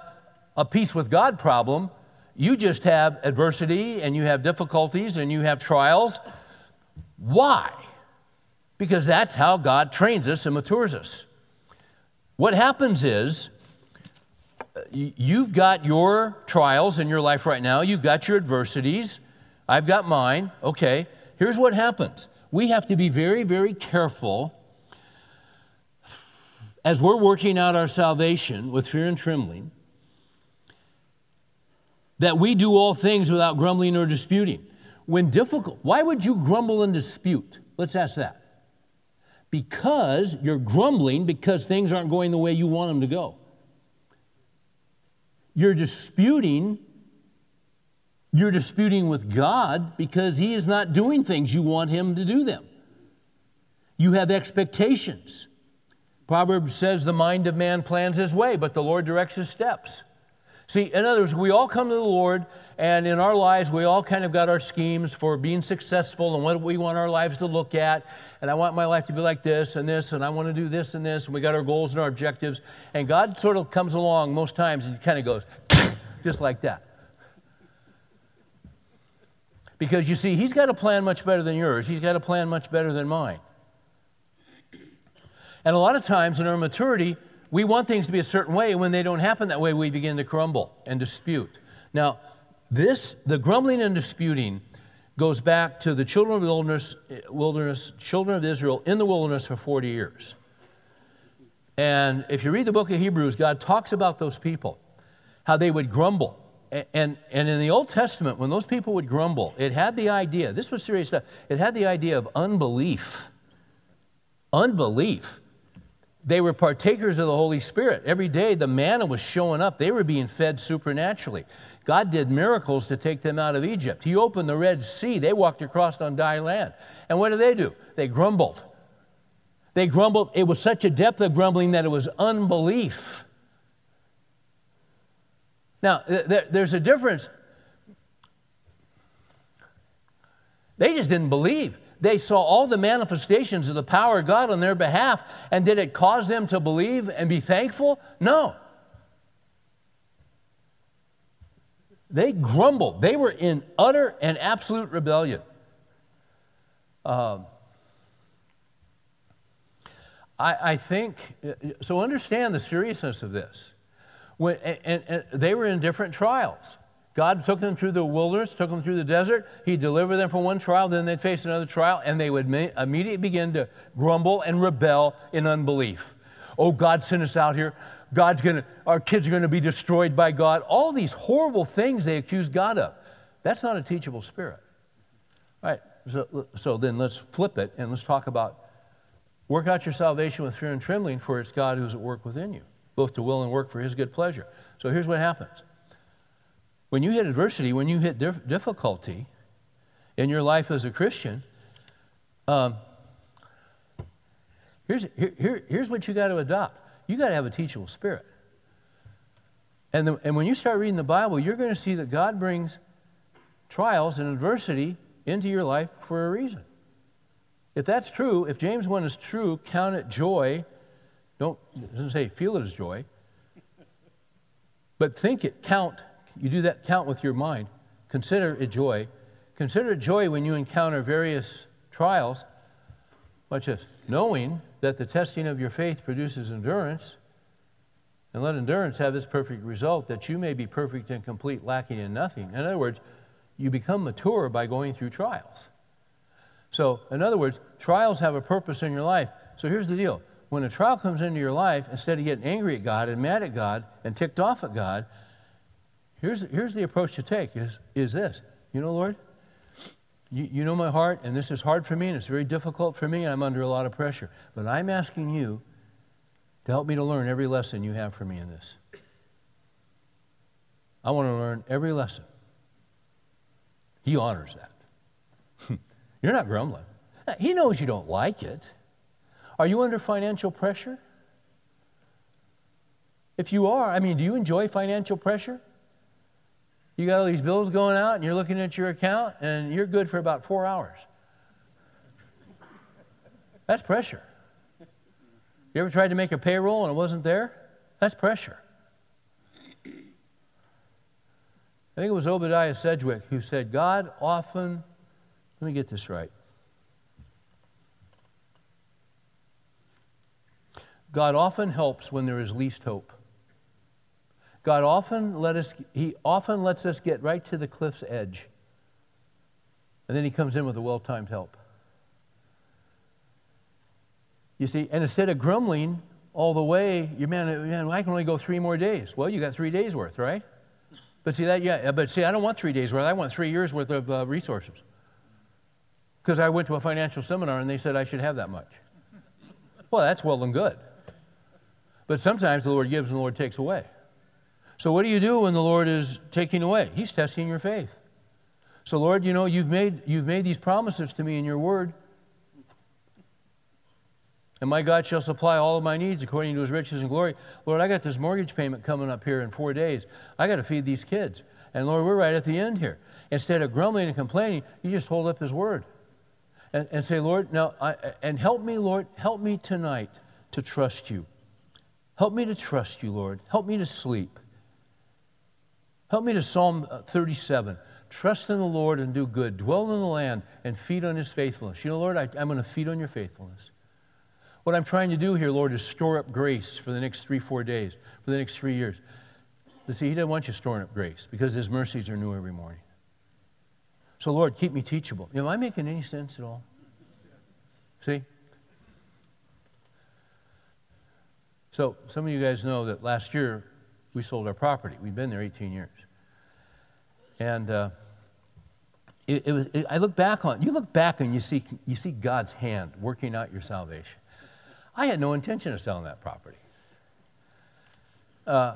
S1: a peace with God problem. You just have adversity and you have difficulties and you have trials. Why? Because that's how God trains us and matures us. What happens is, you've got your trials in your life right now, you've got your adversities, I've got mine. Okay, here's what happens we have to be very, very careful as we're working out our salvation with fear and trembling that we do all things without grumbling or disputing. When difficult, why would you grumble and dispute? Let's ask that. Because you're grumbling because things aren't going the way you want them to go. You're disputing you're disputing with God because He is not doing things you want Him to do them. You have expectations. Proverbs says, The mind of man plans his way, but the Lord directs his steps. See, in other words, we all come to the Lord, and in our lives, we all kind of got our schemes for being successful and what we want our lives to look at. And I want my life to be like this and this, and I want to do this and this, and we got our goals and our objectives. And God sort of comes along most times and kind of goes, [clears throat] just like that. Because you see, He's got a plan much better than yours, He's got a plan much better than mine. And a lot of times in our maturity, we want things to be a certain way, and when they don't happen that way, we begin to crumble and dispute. Now, this, the grumbling and disputing, goes back to the children of the wilderness, wilderness, children of Israel in the wilderness for 40 years. And if you read the book of Hebrews, God talks about those people, how they would grumble. And, and in the Old Testament, when those people would grumble, it had the idea, this was serious stuff, it had the idea of unbelief. Unbelief. They were partakers of the Holy Spirit. Every day the manna was showing up, they were being fed supernaturally. God did miracles to take them out of Egypt. He opened the Red Sea, they walked across on dry land. And what did they do? They grumbled. They grumbled. It was such a depth of grumbling that it was unbelief. Now, there's a difference. They just didn't believe. They saw all the manifestations of the power of God on their behalf, and did it cause them to believe and be thankful? No. They grumbled. They were in utter and absolute rebellion. Uh, I, I think, so understand the seriousness of this. When, and, and they were in different trials. God took them through the wilderness, took them through the desert. He delivered them from one trial, then they'd face another trial, and they would immediately begin to grumble and rebel in unbelief. Oh, God sent us out here. God's gonna, our kids are gonna be destroyed by God. All these horrible things they accuse God of. That's not a teachable spirit. All right, so, so then let's flip it and let's talk about Work out your salvation with fear and trembling, for it's God who's at work within you, both to will and work for his good pleasure. So here's what happens when you hit adversity, when you hit dif- difficulty in your life as a Christian, um, here's, here, here, here's what you got to adopt you got to have a teachable spirit. And, the, and when you start reading the Bible, you're going to see that God brings trials and adversity into your life for a reason. If that's true, if James 1 is true, count it joy. Don't, it doesn't say feel it as joy, but think it, count. You do that count with your mind. Consider it joy. Consider it joy when you encounter various trials. Watch this. Knowing that the testing of your faith produces endurance, and let endurance have its perfect result, that you may be perfect and complete, lacking in nothing. In other words, you become mature by going through trials. So, in other words, trials have a purpose in your life. So, here's the deal when a trial comes into your life, instead of getting angry at God and mad at God and ticked off at God, here's, here's the approach to take is, is this You know, Lord, you, you know my heart, and this is hard for me, and it's very difficult for me. I'm under a lot of pressure. But I'm asking you to help me to learn every lesson you have for me in this. I want to learn every lesson. He honors that. [laughs] You're not grumbling. He knows you don't like it. Are you under financial pressure? If you are, I mean, do you enjoy financial pressure? You got all these bills going out and you're looking at your account and you're good for about four hours. That's pressure. You ever tried to make a payroll and it wasn't there? That's pressure. I think it was Obadiah Sedgwick who said, God often let me get this right. God often helps when there is least hope. God often let us, He often lets us get right to the cliff's edge. And then He comes in with a well timed help. You see, and instead of grumbling all the way, you man, man, I can only go three more days. Well, you got three days worth, right? But see that, yeah. But see, I don't want three days worth. I want three years worth of uh, resources because I went to a financial seminar and they said I should have that much. Well, that's well and good. But sometimes the Lord gives and the Lord takes away. So, what do you do when the Lord is taking away? He's testing your faith. So, Lord, you know, you've made, you've made these promises to me in your word. And my God shall supply all of my needs according to his riches and glory. Lord, I got this mortgage payment coming up here in four days. I got to feed these kids. And Lord, we're right at the end here. Instead of grumbling and complaining, you just hold up his word and, and say, Lord, now, I, and help me, Lord, help me tonight to trust you. Help me to trust you, Lord. Help me to sleep. Help me to Psalm uh, 37. Trust in the Lord and do good. Dwell in the land and feed on his faithfulness. You know, Lord, I, I'm going to feed on your faithfulness. What I'm trying to do here, Lord, is store up grace for the next three, four days, for the next three years. But see, he doesn't want you storing up grace because his mercies are new every morning. So, Lord, keep me teachable. Am I making any sense at all? See? So, some of you guys know that last year we sold our property. We've been there 18 years. And uh, it, it was, it, I look back on you look back and you see, you see God's hand working out your salvation. I had no intention of selling that property. Uh,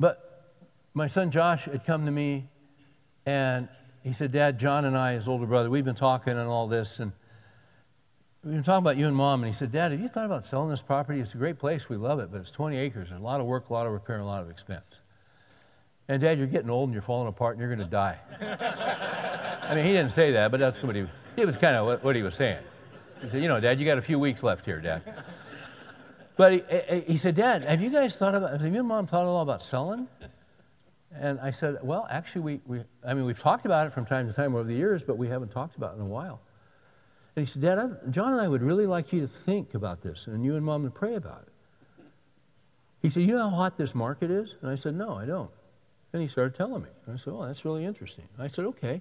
S1: but my son Josh had come to me and he said, Dad, John and I, his older brother, we've been talking and all this, and we've been talking about you and mom. And he said, Dad, have you thought about selling this property? It's a great place. We love it, but it's 20 acres and a lot of work, a lot of repair, and a lot of expense. And Dad, you're getting old and you're falling apart and you're going to die. I mean, he didn't say that, but that's what he, it was kind of what, what he was saying. He said, You know, Dad, you got a few weeks left here, Dad. But he, he said, Dad, have you guys thought about, have you and mom thought at all about selling? And I said, Well, actually, we, we, I mean, we've talked about it from time to time over the years, but we haven't talked about it in a while. And he said, Dad, I, John and I would really like you to think about this, and you and mom to pray about it. He said, You know how hot this market is? And I said, No, I don't. And he started telling me. I said, Oh, that's really interesting. I said, Okay. And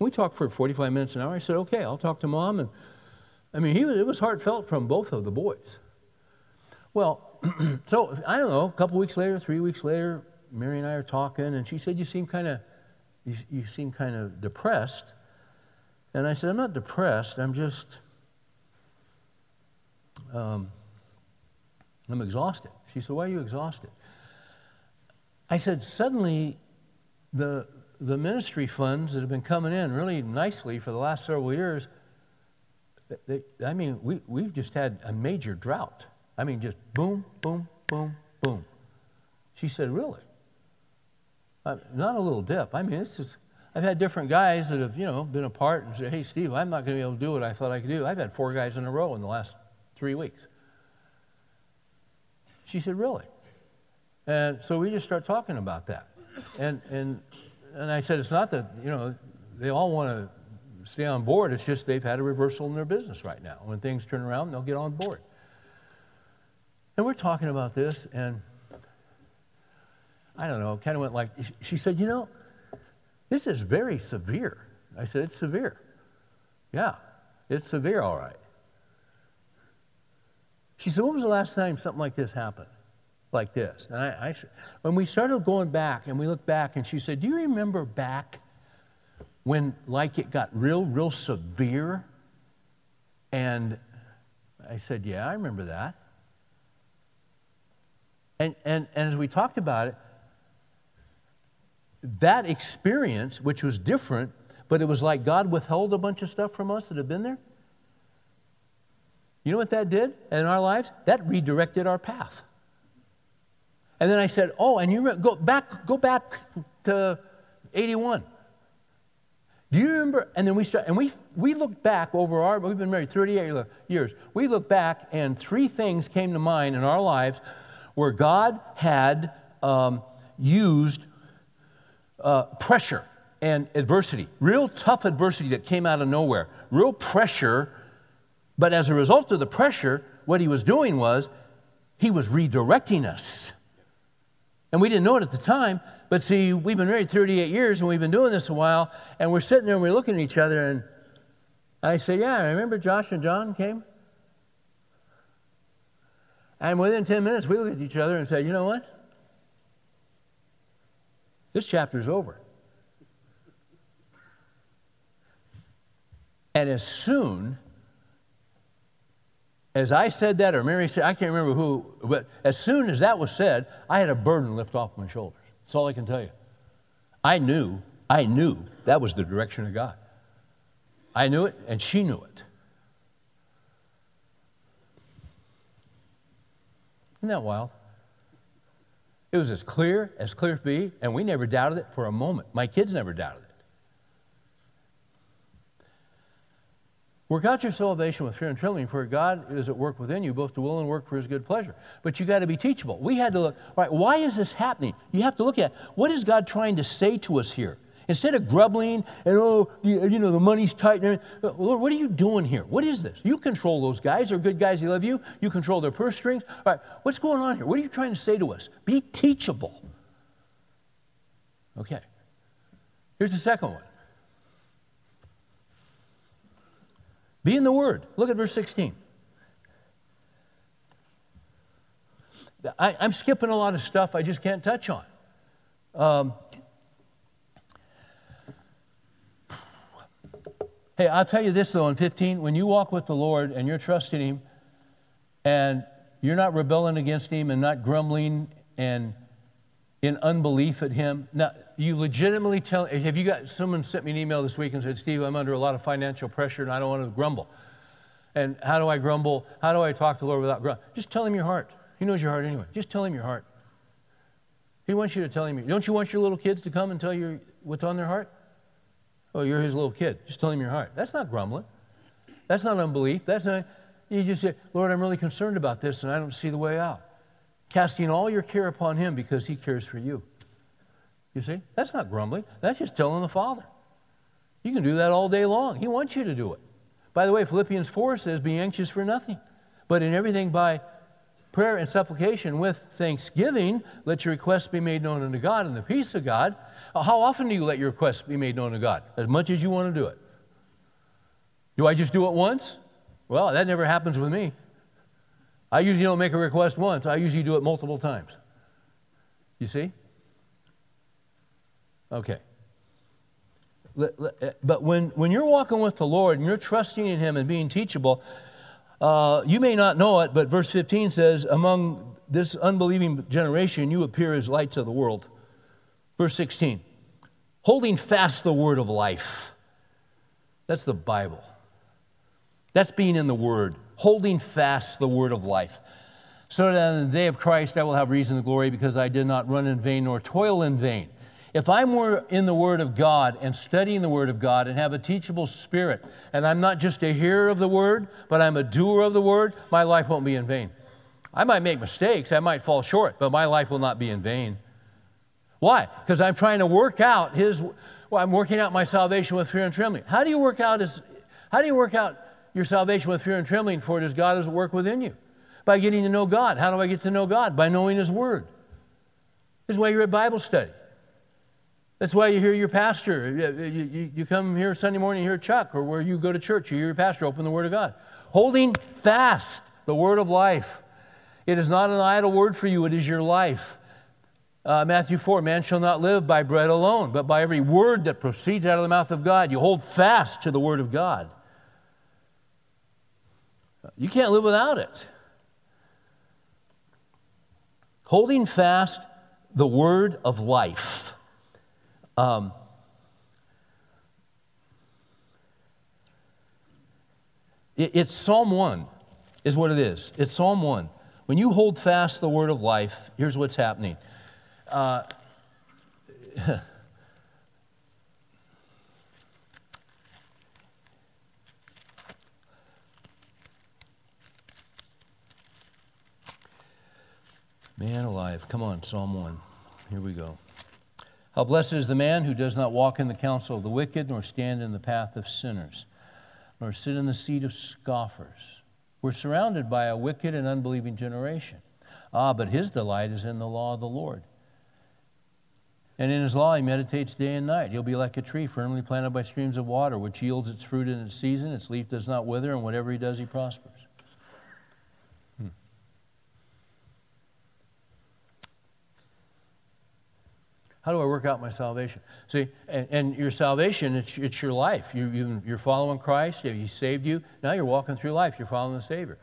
S1: we talked for 45 minutes an hour. I said, Okay, I'll talk to mom. And I mean, he was, it was heartfelt from both of the boys. Well, [clears throat] so I don't know, a couple weeks later, three weeks later, Mary and I are talking, and she said, You seem kind of you, you seem kind of depressed. And I said, I'm not depressed, I'm just um, I'm exhausted. She said, Why are you exhausted? I said, suddenly the the ministry funds that have been coming in really nicely for the last several years, they, I mean, we, we've just had a major drought. I mean, just boom, boom, boom, boom. She said, Really? Uh, not a little dip. I mean, it's just, I've had different guys that have, you know, been apart and said, Hey, Steve, I'm not going to be able to do what I thought I could do. I've had four guys in a row in the last three weeks. She said, Really? And so we just start talking about that. And, and, and I said, It's not that, you know, they all want to stay on board. It's just they've had a reversal in their business right now. When things turn around, they'll get on board. And we're talking about this, and I don't know, kind of went like, she said, You know, this is very severe. I said, It's severe. Yeah, it's severe, all right. She said, When was the last time something like this happened? Like this. And I, I when we started going back and we looked back, and she said, Do you remember back when, like, it got real, real severe? And I said, Yeah, I remember that. And, and, and as we talked about it, that experience, which was different, but it was like God withheld a bunch of stuff from us that had been there. You know what that did in our lives? That redirected our path. And then I said, "Oh, and you go back, go back to '81. Do you remember?" And then we start, and we we looked back over our. We've been married 38 years. We looked back, and three things came to mind in our lives where God had um, used uh, pressure and adversity, real tough adversity that came out of nowhere, real pressure. But as a result of the pressure, what he was doing was he was redirecting us. And we didn't know it at the time, but see, we've been married 38 years and we've been doing this a while, and we're sitting there and we're looking at each other, and I say, Yeah, I remember Josh and John came? And within 10 minutes, we looked at each other and said, you know what? This chapter's over. And as soon as I said that, or Mary said, I can't remember who, but as soon as that was said, I had a burden lift off my shoulders. That's all I can tell you. I knew, I knew that was the direction of God. I knew it, and she knew it. Isn't that wild? It was as clear as clear to be, and we never doubted it for a moment. My kids never doubted it. Work out your salvation with fear and trembling, for God is at work within you, both to will and work for his good pleasure. But you got to be teachable. We had to look, all right, why is this happening? You have to look at what is God trying to say to us here? Instead of grumbling and, oh, you know, the money's tight. Uh, Lord, what are you doing here? What is this? You control those guys. They're good guys. They love you. You control their purse strings. All right, what's going on here? What are you trying to say to us? Be teachable. Okay. Here's the second one Be in the Word. Look at verse 16. I, am skipping a lot of stuff I just can't touch on. Um, hey, I'll tell you this though, in 15, when you walk with the Lord and you're trusting Him and you're not rebelling against Him and not grumbling and in unbelief at Him, now you legitimately tell, have you got, someone sent me an email this week and said, Steve, I'm under a lot of financial pressure and I don't want to grumble. And how do I grumble? How do I talk to the Lord without grumbling? Just tell Him your heart. He knows your heart anyway. Just tell him your heart. He wants you to tell him. Don't you want your little kids to come and tell you what's on their heart? Oh, you're his little kid. Just tell him your heart. That's not grumbling. That's not unbelief. That's not, you just say, Lord, I'm really concerned about this and I don't see the way out. Casting all your care upon him because he cares for you. You see? That's not grumbling. That's just telling the Father. You can do that all day long. He wants you to do it. By the way, Philippians 4 says, Be anxious for nothing, but in everything by prayer and supplication with thanksgiving, let your requests be made known unto God, and the peace of God. How often do you let your requests be made known to God? As much as you want to do it. Do I just do it once? Well, that never happens with me. I usually don't make a request once, I usually do it multiple times. You see? Okay. Uh, but when, when you're walking with the Lord and you're trusting in Him and being teachable, uh, you may not know it, but verse 15 says, Among this unbelieving generation, you appear as lights of the world. Verse 16, holding fast the word of life. That's the Bible. That's being in the word, holding fast the word of life. So that in the day of Christ I will have reason to glory because I did not run in vain nor toil in vain. If I'm in the Word of God and studying the Word of God and have a teachable spirit, and I'm not just a hearer of the Word, but I'm a doer of the Word, my life won't be in vain. I might make mistakes, I might fall short, but my life will not be in vain. Why? Because I'm trying to work out His. Well, I'm working out my salvation with fear and trembling. How do you work out His? How do you work out your salvation with fear and trembling? For it is God who work within you. By getting to know God. How do I get to know God? By knowing His Word. This is why you're at Bible study. That's why you hear your pastor. You, you, you, come here Sunday morning, you hear Chuck, or where you go to church, you hear your pastor open the Word of God. Holding fast the Word of life. It is not an idle word for you, it is your life. Uh, Matthew 4 Man shall not live by bread alone, but by every word that proceeds out of the mouth of God. You hold fast to the Word of God. You can't live without it. Holding fast the Word of life. Um, it, it's Psalm 1, is what it is. It's Psalm 1. When you hold fast the word of life, here's what's happening. Uh, [laughs] Man alive. Come on, Psalm 1. Here we go. How blessed is the man who does not walk in the counsel of the wicked, nor stand in the path of sinners, nor sit in the seat of scoffers. We're surrounded by a wicked and unbelieving generation. Ah, but his delight is in the law of the Lord. And in his law he meditates day and night. He'll be like a tree firmly planted by streams of water, which yields its fruit in its season. Its leaf does not wither, and whatever he does, he prospers. Hmm. How do I work out my salvation? See, and, and your salvation, it's, it's your life. You, you, you're following Christ. He saved you. Now you're walking through life. You're following the Savior.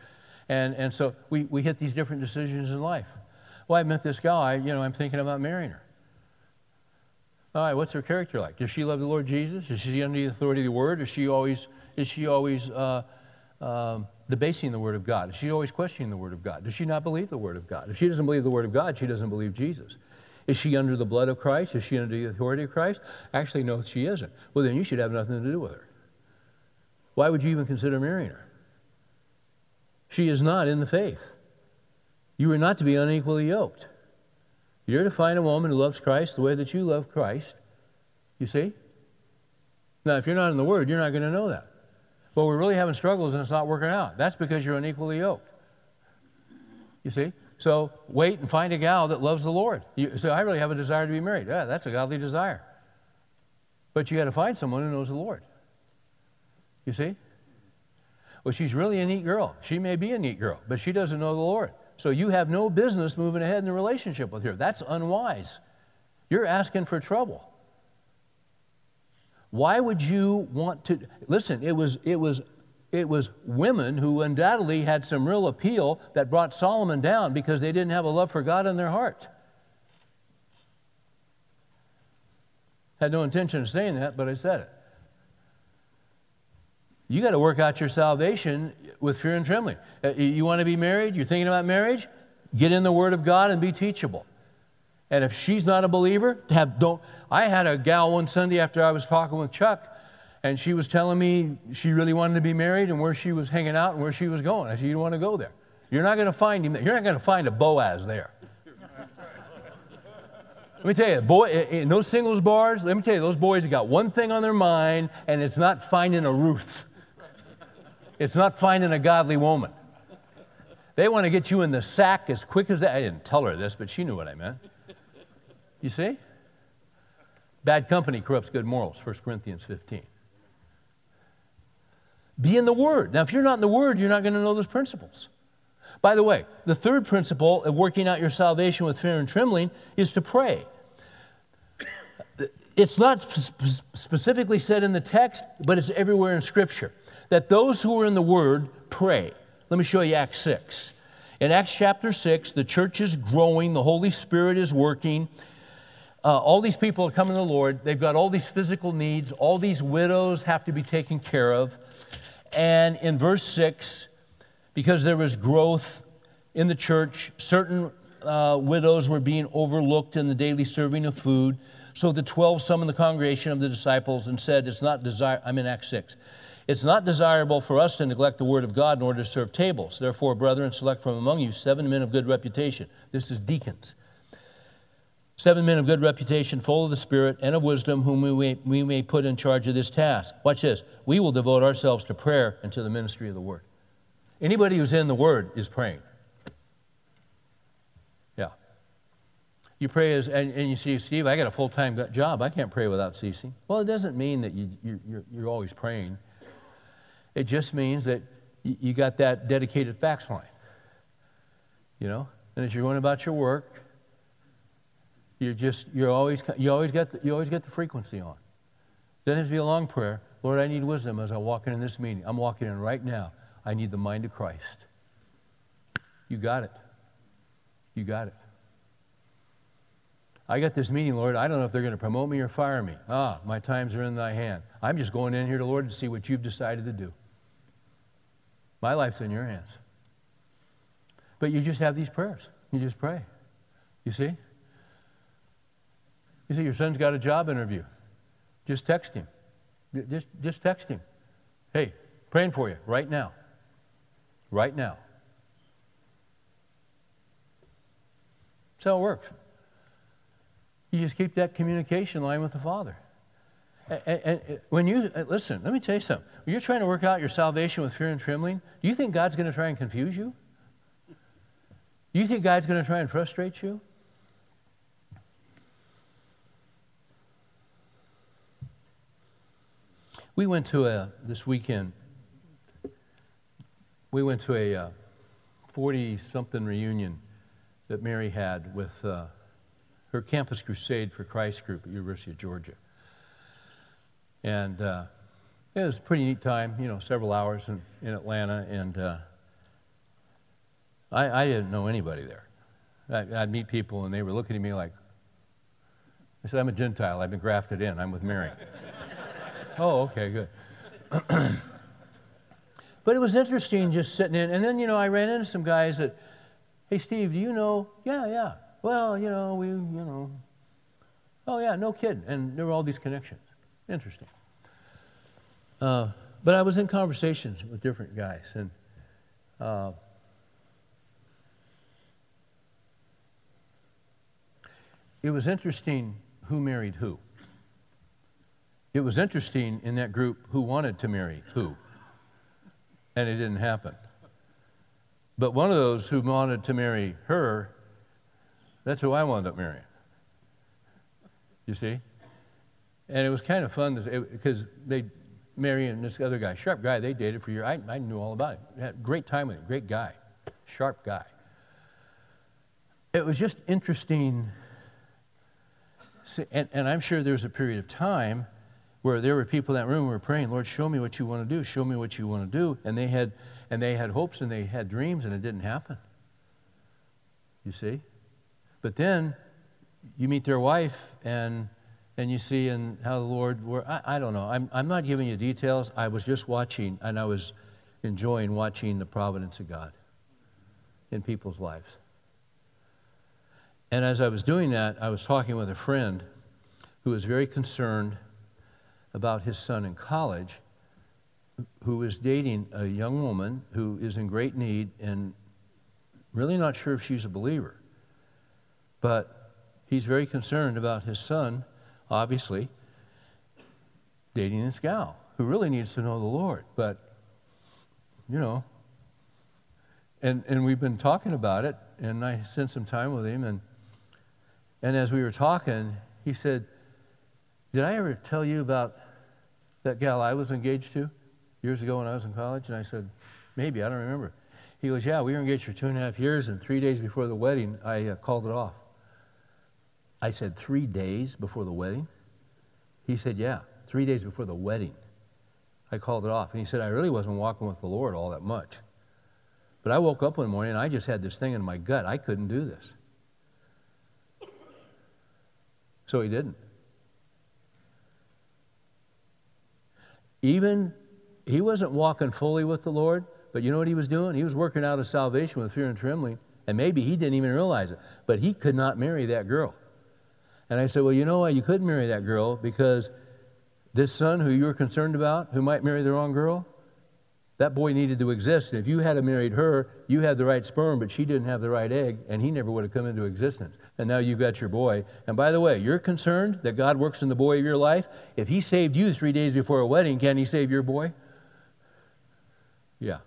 S1: And, and so we, we hit these different decisions in life. Well, I met this guy, you know, I'm thinking about marrying her. All right, what's her character like? Does she love the Lord Jesus? Is she under the authority of the Word? Is she always, is she always uh, um, debasing the Word of God? Is she always questioning the Word of God? Does she not believe the Word of God? If she doesn't believe the Word of God, she doesn't believe Jesus. Is she under the blood of Christ? Is she under the authority of Christ? Actually, no, she isn't. Well, then you should have nothing to do with her. Why would you even consider marrying her? She is not in the faith. You are not to be unequally yoked. You're to find a woman who loves Christ the way that you love Christ. You see? Now, if you're not in the Word, you're not going to know that. But we're really having struggles and it's not working out. That's because you're unequally yoked. You see? So wait and find a gal that loves the Lord. You say, I really have a desire to be married. Yeah, that's a godly desire. But you got to find someone who knows the Lord. You see? Well, she's really a neat girl. She may be a neat girl, but she doesn't know the Lord. So you have no business moving ahead in the relationship with her. That's unwise. You're asking for trouble. Why would you want to listen? It was it was it was women who undoubtedly had some real appeal that brought Solomon down because they didn't have a love for God in their heart. Had no intention of saying that, but I said it. You got to work out your salvation with fear and trembling. Uh, you want to be married? You're thinking about marriage? Get in the Word of God and be teachable. And if she's not a believer, have don't. I had a gal one Sunday after I was talking with Chuck, and she was telling me she really wanted to be married and where she was hanging out and where she was going. I said, "You don't want to go there. You're not going to find him. There. You're not going to find a Boaz there." [laughs] Let me tell you, boy, in those singles bars, let me tell you, those boys have got one thing on their mind, and it's not finding a Ruth. It's not finding a godly woman. They want to get you in the sack as quick as that. I didn't tell her this, but she knew what I meant. You see? Bad company corrupts good morals, 1 Corinthians 15. Be in the Word. Now, if you're not in the Word, you're not going to know those principles. By the way, the third principle of working out your salvation with fear and trembling is to pray. It's not specifically said in the text, but it's everywhere in Scripture that those who are in the Word pray. Let me show you Acts 6. In Acts chapter 6, the church is growing, the Holy Spirit is working. Uh, all these people are coming to the Lord. They've got all these physical needs. All these widows have to be taken care of. And in verse 6, because there was growth in the church, certain uh, widows were being overlooked in the daily serving of food. So the 12 summoned the congregation of the disciples and said, It's not desire, I'm in Acts 6. It's not desirable for us to neglect the word of God in order to serve tables. Therefore, brethren, select from among you seven men of good reputation. This is deacons. Seven men of good reputation, full of the Spirit and of wisdom, whom we may, we may put in charge of this task. Watch this. We will devote ourselves to prayer and to the ministry of the word. Anybody who's in the word is praying. Yeah. You pray as, and, and you see, Steve, I got a full time job. I can't pray without ceasing. Well, it doesn't mean that you, you, you're, you're always praying. It just means that you got that dedicated fax line. You know? And as you're going about your work, you're just, you're always, you always get the, you always get the frequency on. Doesn't have to be a long prayer. Lord, I need wisdom as I walk in this meeting. I'm walking in right now. I need the mind of Christ. You got it. You got it. I got this meeting, Lord. I don't know if they're going to promote me or fire me. Ah, my times are in thy hand. I'm just going in here to Lord to see what you've decided to do. My life's in your hands. But you just have these prayers. You just pray. You see? You see, your son's got a job interview. Just text him. Just, just text him. Hey, praying for you right now. Right now. That's how it works. You just keep that communication line with the Father. And, and, when you uh, listen, let me tell you something. When you're trying to work out your salvation with fear and trembling, do you think God's going to try and confuse you? Do you think God's going to try and frustrate you? We went to a this weekend. We went to a forty-something uh, reunion that Mary had with uh, her Campus Crusade for Christ group at University of Georgia. And uh, it was a pretty neat time, you know, several hours in, in Atlanta. And uh, I, I, didn't know anybody there. I, I'd meet people and they were looking at me like, I said, I'm a Gentile. I've been grafted in. I'm with Mary. [laughs] oh, okay, good. [clears throat] but it was interesting just sitting in. And then, you know, I ran into some guys that, hey, Steve, do you know? Yeah, yeah. Well, you know, we, you know. Oh, yeah, no kidding. And there were all these connections. Interesting. Uh, but I was in conversations with different guys, and uh, it was interesting who married who. It was interesting in that group who wanted to marry who, and it didn't happen. But one of those who wanted to marry her, that's who I wound up marrying. You see? And it was kind of fun because they, Mary and this other guy, sharp guy, they dated for years. I, I knew all about it. Had great time with him, great guy, sharp guy. it was just interesting. And, and I'm sure there's a period of time where there were people in that room who were praying, Lord, show me what you want to do, show me what you want to do. And they had, and they had hopes and they had dreams, and it didn't happen. You see? But then you meet their wife, and, and you see and how the Lord, were, I, I don't know. I'm, I'm not giving you details. I was just watching, and I was enjoying watching the providence of God in people's lives. And as I was doing that, I was talking with a friend who was very concerned about his son in college who is dating a young woman who is in great need and really not sure if she's a believer. But he's very concerned about his son, obviously, dating this gal who really needs to know the Lord. But, you know, and, and we've been talking about it, and I spent some time with him, and, and as we were talking, he said, Did I ever tell you about that gal I was engaged to years ago when I was in college? And I said, maybe, I don't remember. He goes, yeah, we were engaged for two and a half years, and three days before the wedding, I uh, called it off. I said, three days before the wedding? He said, yeah, three days before the wedding. I called it off. And he said, I really wasn't walking with the Lord all that much. But I woke up one morning and I just had this thing in my gut. I couldn't do this. So he didn't. Even he wasn't walking fully with the Lord, but you know what he was doing? He was working out of salvation with fear and trembling, and maybe he didn't even realize it, but he could not marry that girl. And I said, Well, you know why you couldn't marry that girl? Because this son who you were concerned about, who might marry the wrong girl, that boy needed to exist. And if you had married her, you had the right sperm, but she didn't have the right egg, and he never would have come into existence. And now you've got your boy. And by the way, you're concerned that God works in the boy of your life. If he saved you three days before a wedding, can he save your boy? Yeah.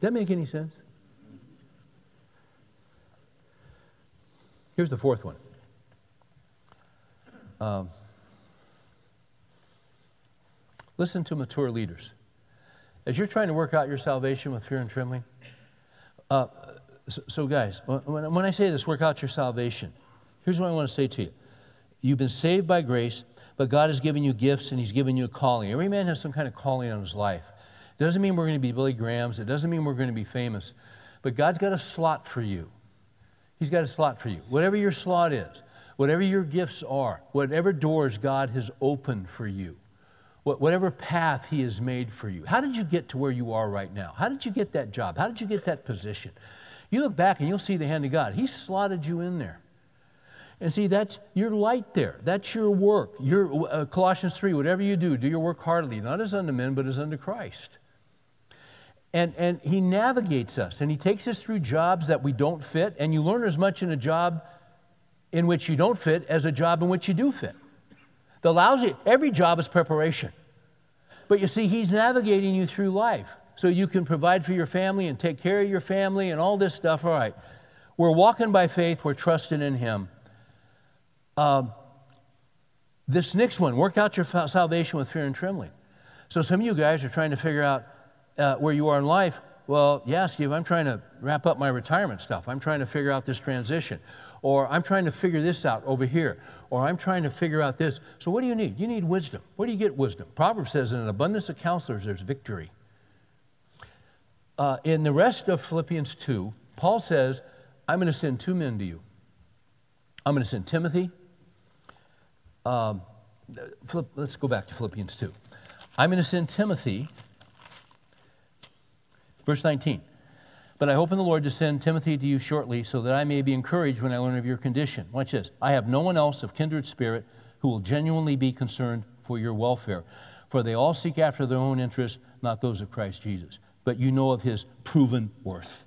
S1: Does that make any sense? Here's the fourth one. Um, Listen to mature leaders. As you're trying to work out your salvation with fear and trembling, uh, so, so, guys, when, when I say this, work out your salvation, here's what I want to say to you. You've been saved by grace, but God has given you gifts and He's given you a calling. Every man has some kind of calling on his life. It doesn't mean we're going to be Billy Grahams, it doesn't mean we're going to be famous, but God's got a slot for you. He's got a slot for you. Whatever your slot is, whatever your gifts are, whatever doors God has opened for you, whatever path He has made for you. How did you get to where you are right now? How did you get that job? How did you get that position? You look back and you'll see the hand of God. He slotted you in there. And see, that's your light there. That's your work. Your, uh, Colossians 3, whatever you do, do your work heartily, not as unto men, but as unto Christ. And, and He navigates us and He takes us through jobs that we don't fit, and you learn as much in a job in which you don't fit as a job in which you do fit. The lousy, every job is preparation. But you see, He's navigating you through life so you can provide for your family and take care of your family and all this stuff. All right. We're walking by faith, we're trusting in Him. Um, this next one, work out your salvation with fear and trembling. So some of you guys are trying to figure out uh, where you are in life. Well, yeah, Steve, I'm trying to wrap up my retirement stuff. I'm trying to figure out this transition. Or I'm trying to figure this out over here or I'm trying to figure out this. So, what do you need? You need wisdom. Where do you get wisdom? Proverbs says, in an abundance of counselors, there's victory. Uh, in the rest of Philippians 2, Paul says, I'm going to send two men to you. I'm going to send Timothy. Um, let's go back to Philippians 2. I'm going to send Timothy. Verse 19. But I hope in the Lord to send Timothy to you shortly so that I may be encouraged when I learn of your condition. Watch this. I have no one else of kindred spirit who will genuinely be concerned for your welfare, for they all seek after their own interests, not those of Christ Jesus. But you know of his proven worth.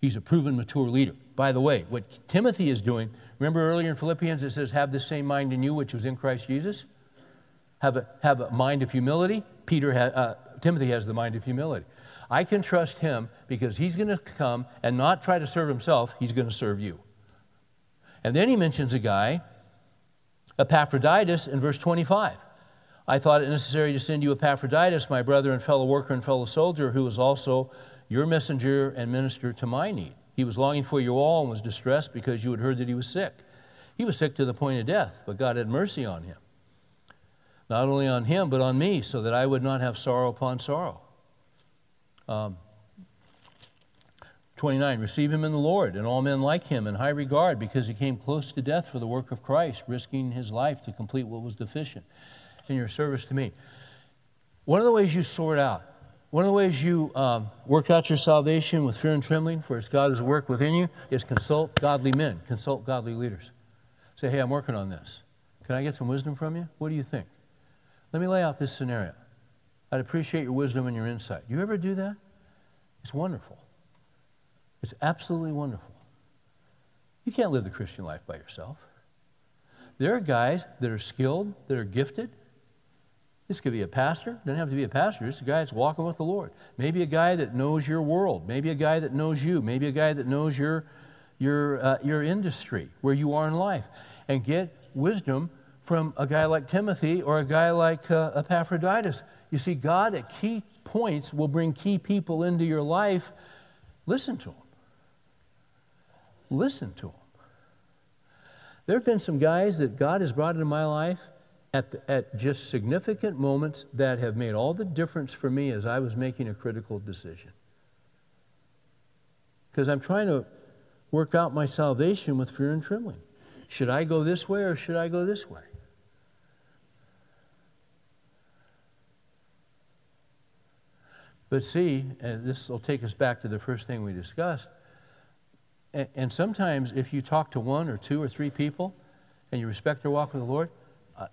S1: He's a proven mature leader. By the way, what Timothy is doing, remember earlier in Philippians it says, Have the same mind in you which was in Christ Jesus? Have a, have a mind of humility. Peter had, uh, Timothy has the mind of humility. I can trust him because he's going to come and not try to serve himself, he's going to serve you. And then he mentions a guy, Epaphroditus, in verse 25. I thought it necessary to send you Epaphroditus, my brother and fellow worker and fellow soldier, who is also your messenger and minister to my need. He was longing for you all and was distressed because you had heard that he was sick. He was sick to the point of death, but God had mercy on him. Not only on him, but on me, so that I would not have sorrow upon sorrow. Um, 29, receive him in the Lord, and all men like him in high regard, because he came close to death for the work of Christ, risking his life to complete what was deficient in your service to me. One of the ways you sort out, one of the ways you um, work out your salvation with fear and trembling, for it's God's work within you, is consult godly men, consult godly leaders. Say, hey, I'm working on this. Can I get some wisdom from you? What do you think? Let me lay out this scenario. I'd appreciate your wisdom and your insight. You ever do that? It's wonderful. It's absolutely wonderful. You can't live the Christian life by yourself. There are guys that are skilled, that are gifted. This could be a pastor. Doesn't have to be a pastor. It's a guy that's walking with the Lord. Maybe a guy that knows your world. Maybe a guy that knows you. Maybe a guy that knows your, your, uh, your industry, where you are in life. And get wisdom from a guy like Timothy or a guy like uh, Epaphroditus. You see, God at key points will bring key people into your life. Listen to them. Listen to them. There have been some guys that God has brought into my life at, the, at just significant moments that have made all the difference for me as I was making a critical decision. Because I'm trying to work out my salvation with fear and trembling. Should I go this way or should I go this way? But see, and this will take us back to the first thing we discussed. And sometimes, if you talk to one or two or three people and you respect their walk with the Lord,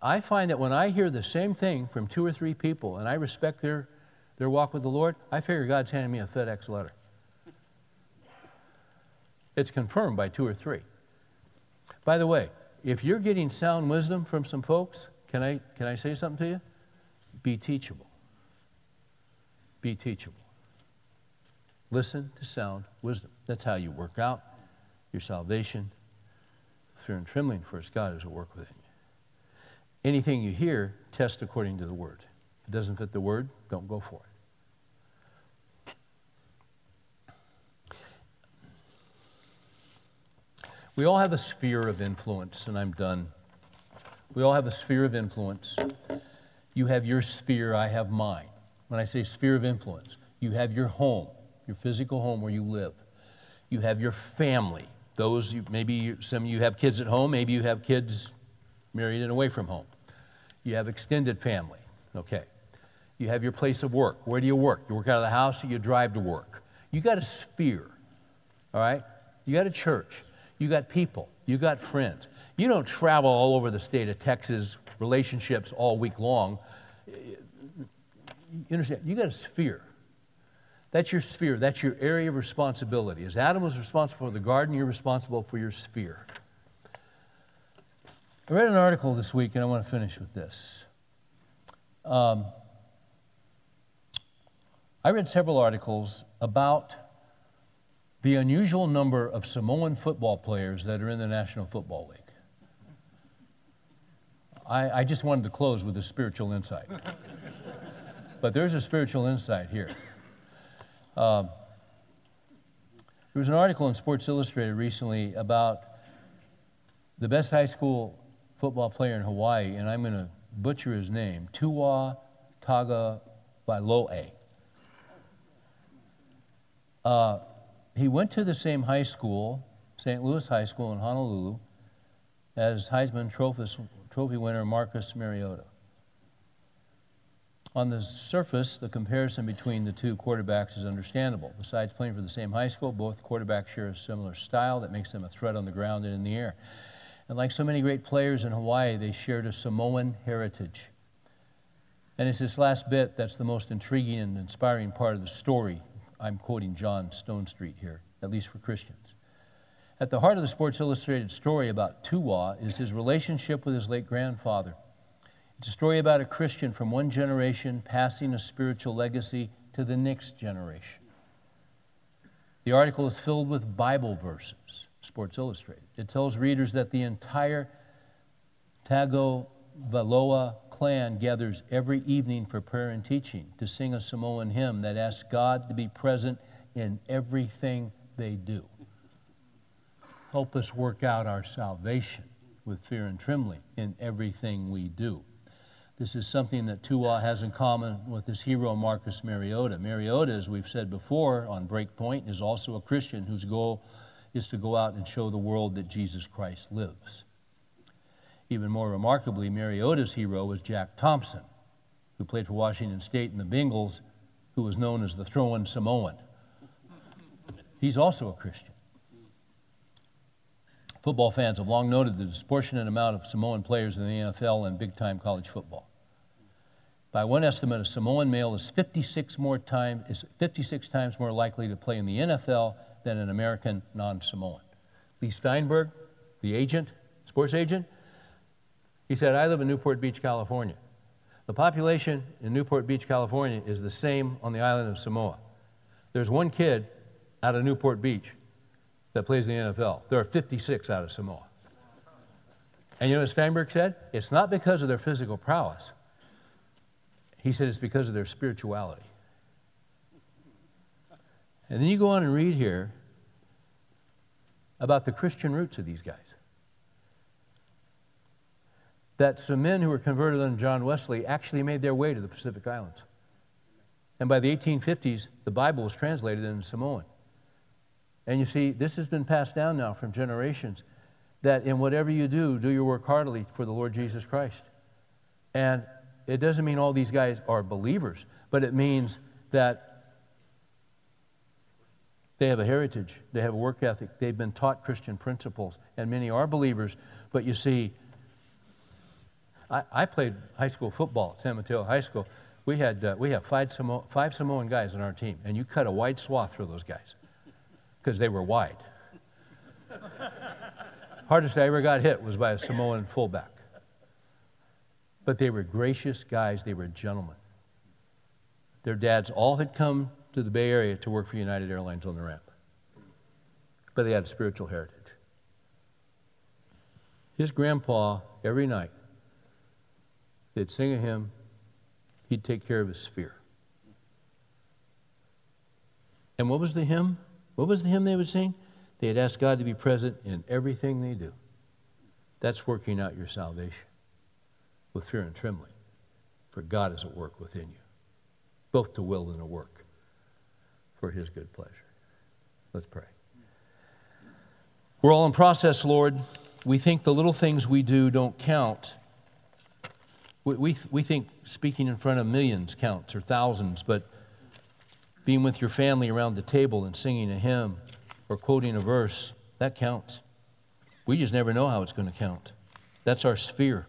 S1: I find that when I hear the same thing from two or three people and I respect their, their walk with the Lord, I figure God's handing me a FedEx letter. It's confirmed by two or three. By the way, if you're getting sound wisdom from some folks, can I, can I say something to you? Be teachable. Be teachable. Listen to sound wisdom. That's how you work out your salvation. Fear and trembling first, God is at work within you. Anything you hear, test according to the word. If it doesn't fit the word, don't go for it. We all have a sphere of influence, and I'm done. We all have a sphere of influence. You have your sphere, I have mine. When I say sphere of influence, you have your home, your physical home where you live. You have your family. Those, maybe some of you have kids at home, maybe you have kids married and away from home. You have extended family, okay. You have your place of work. Where do you work? You work out of the house or you drive to work. You got a sphere, all right? You got a church. You got people. You got friends. You don't travel all over the state of Texas, relationships all week long you understand? You got a sphere. That's your sphere. That's your area of responsibility. As Adam was responsible for the garden, you're responsible for your sphere. I read an article this week, and I want to finish with this. Um, I read several articles about the unusual number of Samoan football players that are in the National Football League. I, I just wanted to close with a spiritual insight. [laughs] But there's a spiritual insight here. Um, there was an article in Sports Illustrated recently about the best high school football player in Hawaii, and I'm going to butcher his name, Tua Taga Vailoa. Uh, he went to the same high school, St. Louis High School in Honolulu, as Heisman Trophy winner Marcus Mariota. On the surface, the comparison between the two quarterbacks is understandable. Besides playing for the same high school, both quarterbacks share a similar style that makes them a threat on the ground and in the air. And like so many great players in Hawaii, they shared a Samoan heritage. And it's this last bit that's the most intriguing and inspiring part of the story. I'm quoting John Stonestreet here, at least for Christians. At the heart of the Sports Illustrated story about Tua is his relationship with his late grandfather. It's a story about a Christian from one generation passing a spiritual legacy to the next generation. The article is filled with Bible verses, Sports Illustrated. It tells readers that the entire Tago Valoa clan gathers every evening for prayer and teaching to sing a Samoan hymn that asks God to be present in everything they do. Help us work out our salvation with fear and trembling in everything we do. This is something that Tua has in common with his hero, Marcus Mariota. Mariota, as we've said before on Breakpoint, is also a Christian whose goal is to go out and show the world that Jesus Christ lives. Even more remarkably, Mariota's hero was Jack Thompson, who played for Washington State and the Bengals, who was known as the throwing Samoan. He's also a Christian. Football fans have long noted the disproportionate amount of Samoan players in the NFL and big time college football. By one estimate, a Samoan male is 56, more time, is 56 times more likely to play in the NFL than an American non Samoan. Leigh Steinberg, the agent, sports agent, he said, I live in Newport Beach, California. The population in Newport Beach, California is the same on the island of Samoa. There's one kid out of Newport Beach that plays in the NFL. There are 56 out of Samoa. And you know what Steinberg said? It's not because of their physical prowess. He said it's because of their spirituality. And then you go on and read here about the Christian roots of these guys. That some men who were converted under John Wesley actually made their way to the Pacific Islands. And by the 1850s, the Bible was translated in Samoan. And you see, this has been passed down now from generations that in whatever you do, do your work heartily for the Lord Jesus Christ. And it doesn't mean all these guys are believers, but it means that they have a heritage, they have a work ethic, they've been taught Christian principles, and many are believers. But you see, I, I played high school football at San Mateo High School. We had, uh, we have five, Samo- five Samoan guys on our team, and you cut a wide swath through those guys because they were wide. [laughs] Hardest I ever got hit was by a Samoan fullback. But they were gracious guys, they were gentlemen. Their dads all had come to the Bay Area to work for United Airlines on the ramp, but they had a spiritual heritage. His grandpa, every night, they'd sing a hymn, he'd take care of his sphere. And what was the hymn? What was the hymn they would sing? They'd ask God to be present in everything they do. That's working out your salvation with fear and trembling, for God is at work within you, both to will and to work for his good pleasure. Let's pray. We're all in process, Lord. We think the little things we do don't count. We, we, we think speaking in front of millions counts or thousands, but being with your family around the table and singing a hymn or quoting a verse, that counts. We just never know how it's going to count. That's our sphere.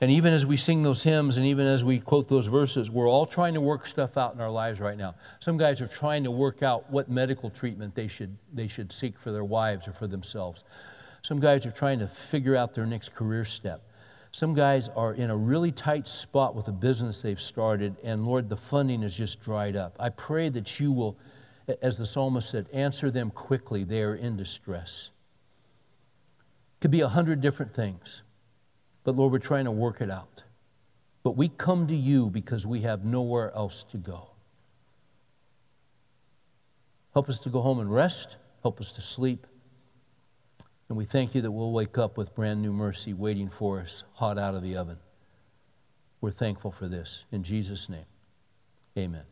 S1: And even as we sing those hymns and even as we quote those verses, we're all trying to work stuff out in our lives right now. Some guys are trying to work out what medical treatment they should, they should seek for their wives or for themselves. Some guys are trying to figure out their next career step. Some guys are in a really tight spot with a business they've started, and Lord, the funding is just dried up. I pray that you will, as the psalmist said, answer them quickly. They are in distress. Could be a hundred different things, but Lord, we're trying to work it out. But we come to you because we have nowhere else to go. Help us to go home and rest. Help us to sleep. And we thank you that we'll wake up with brand new mercy waiting for us, hot out of the oven. We're thankful for this. In Jesus' name, amen.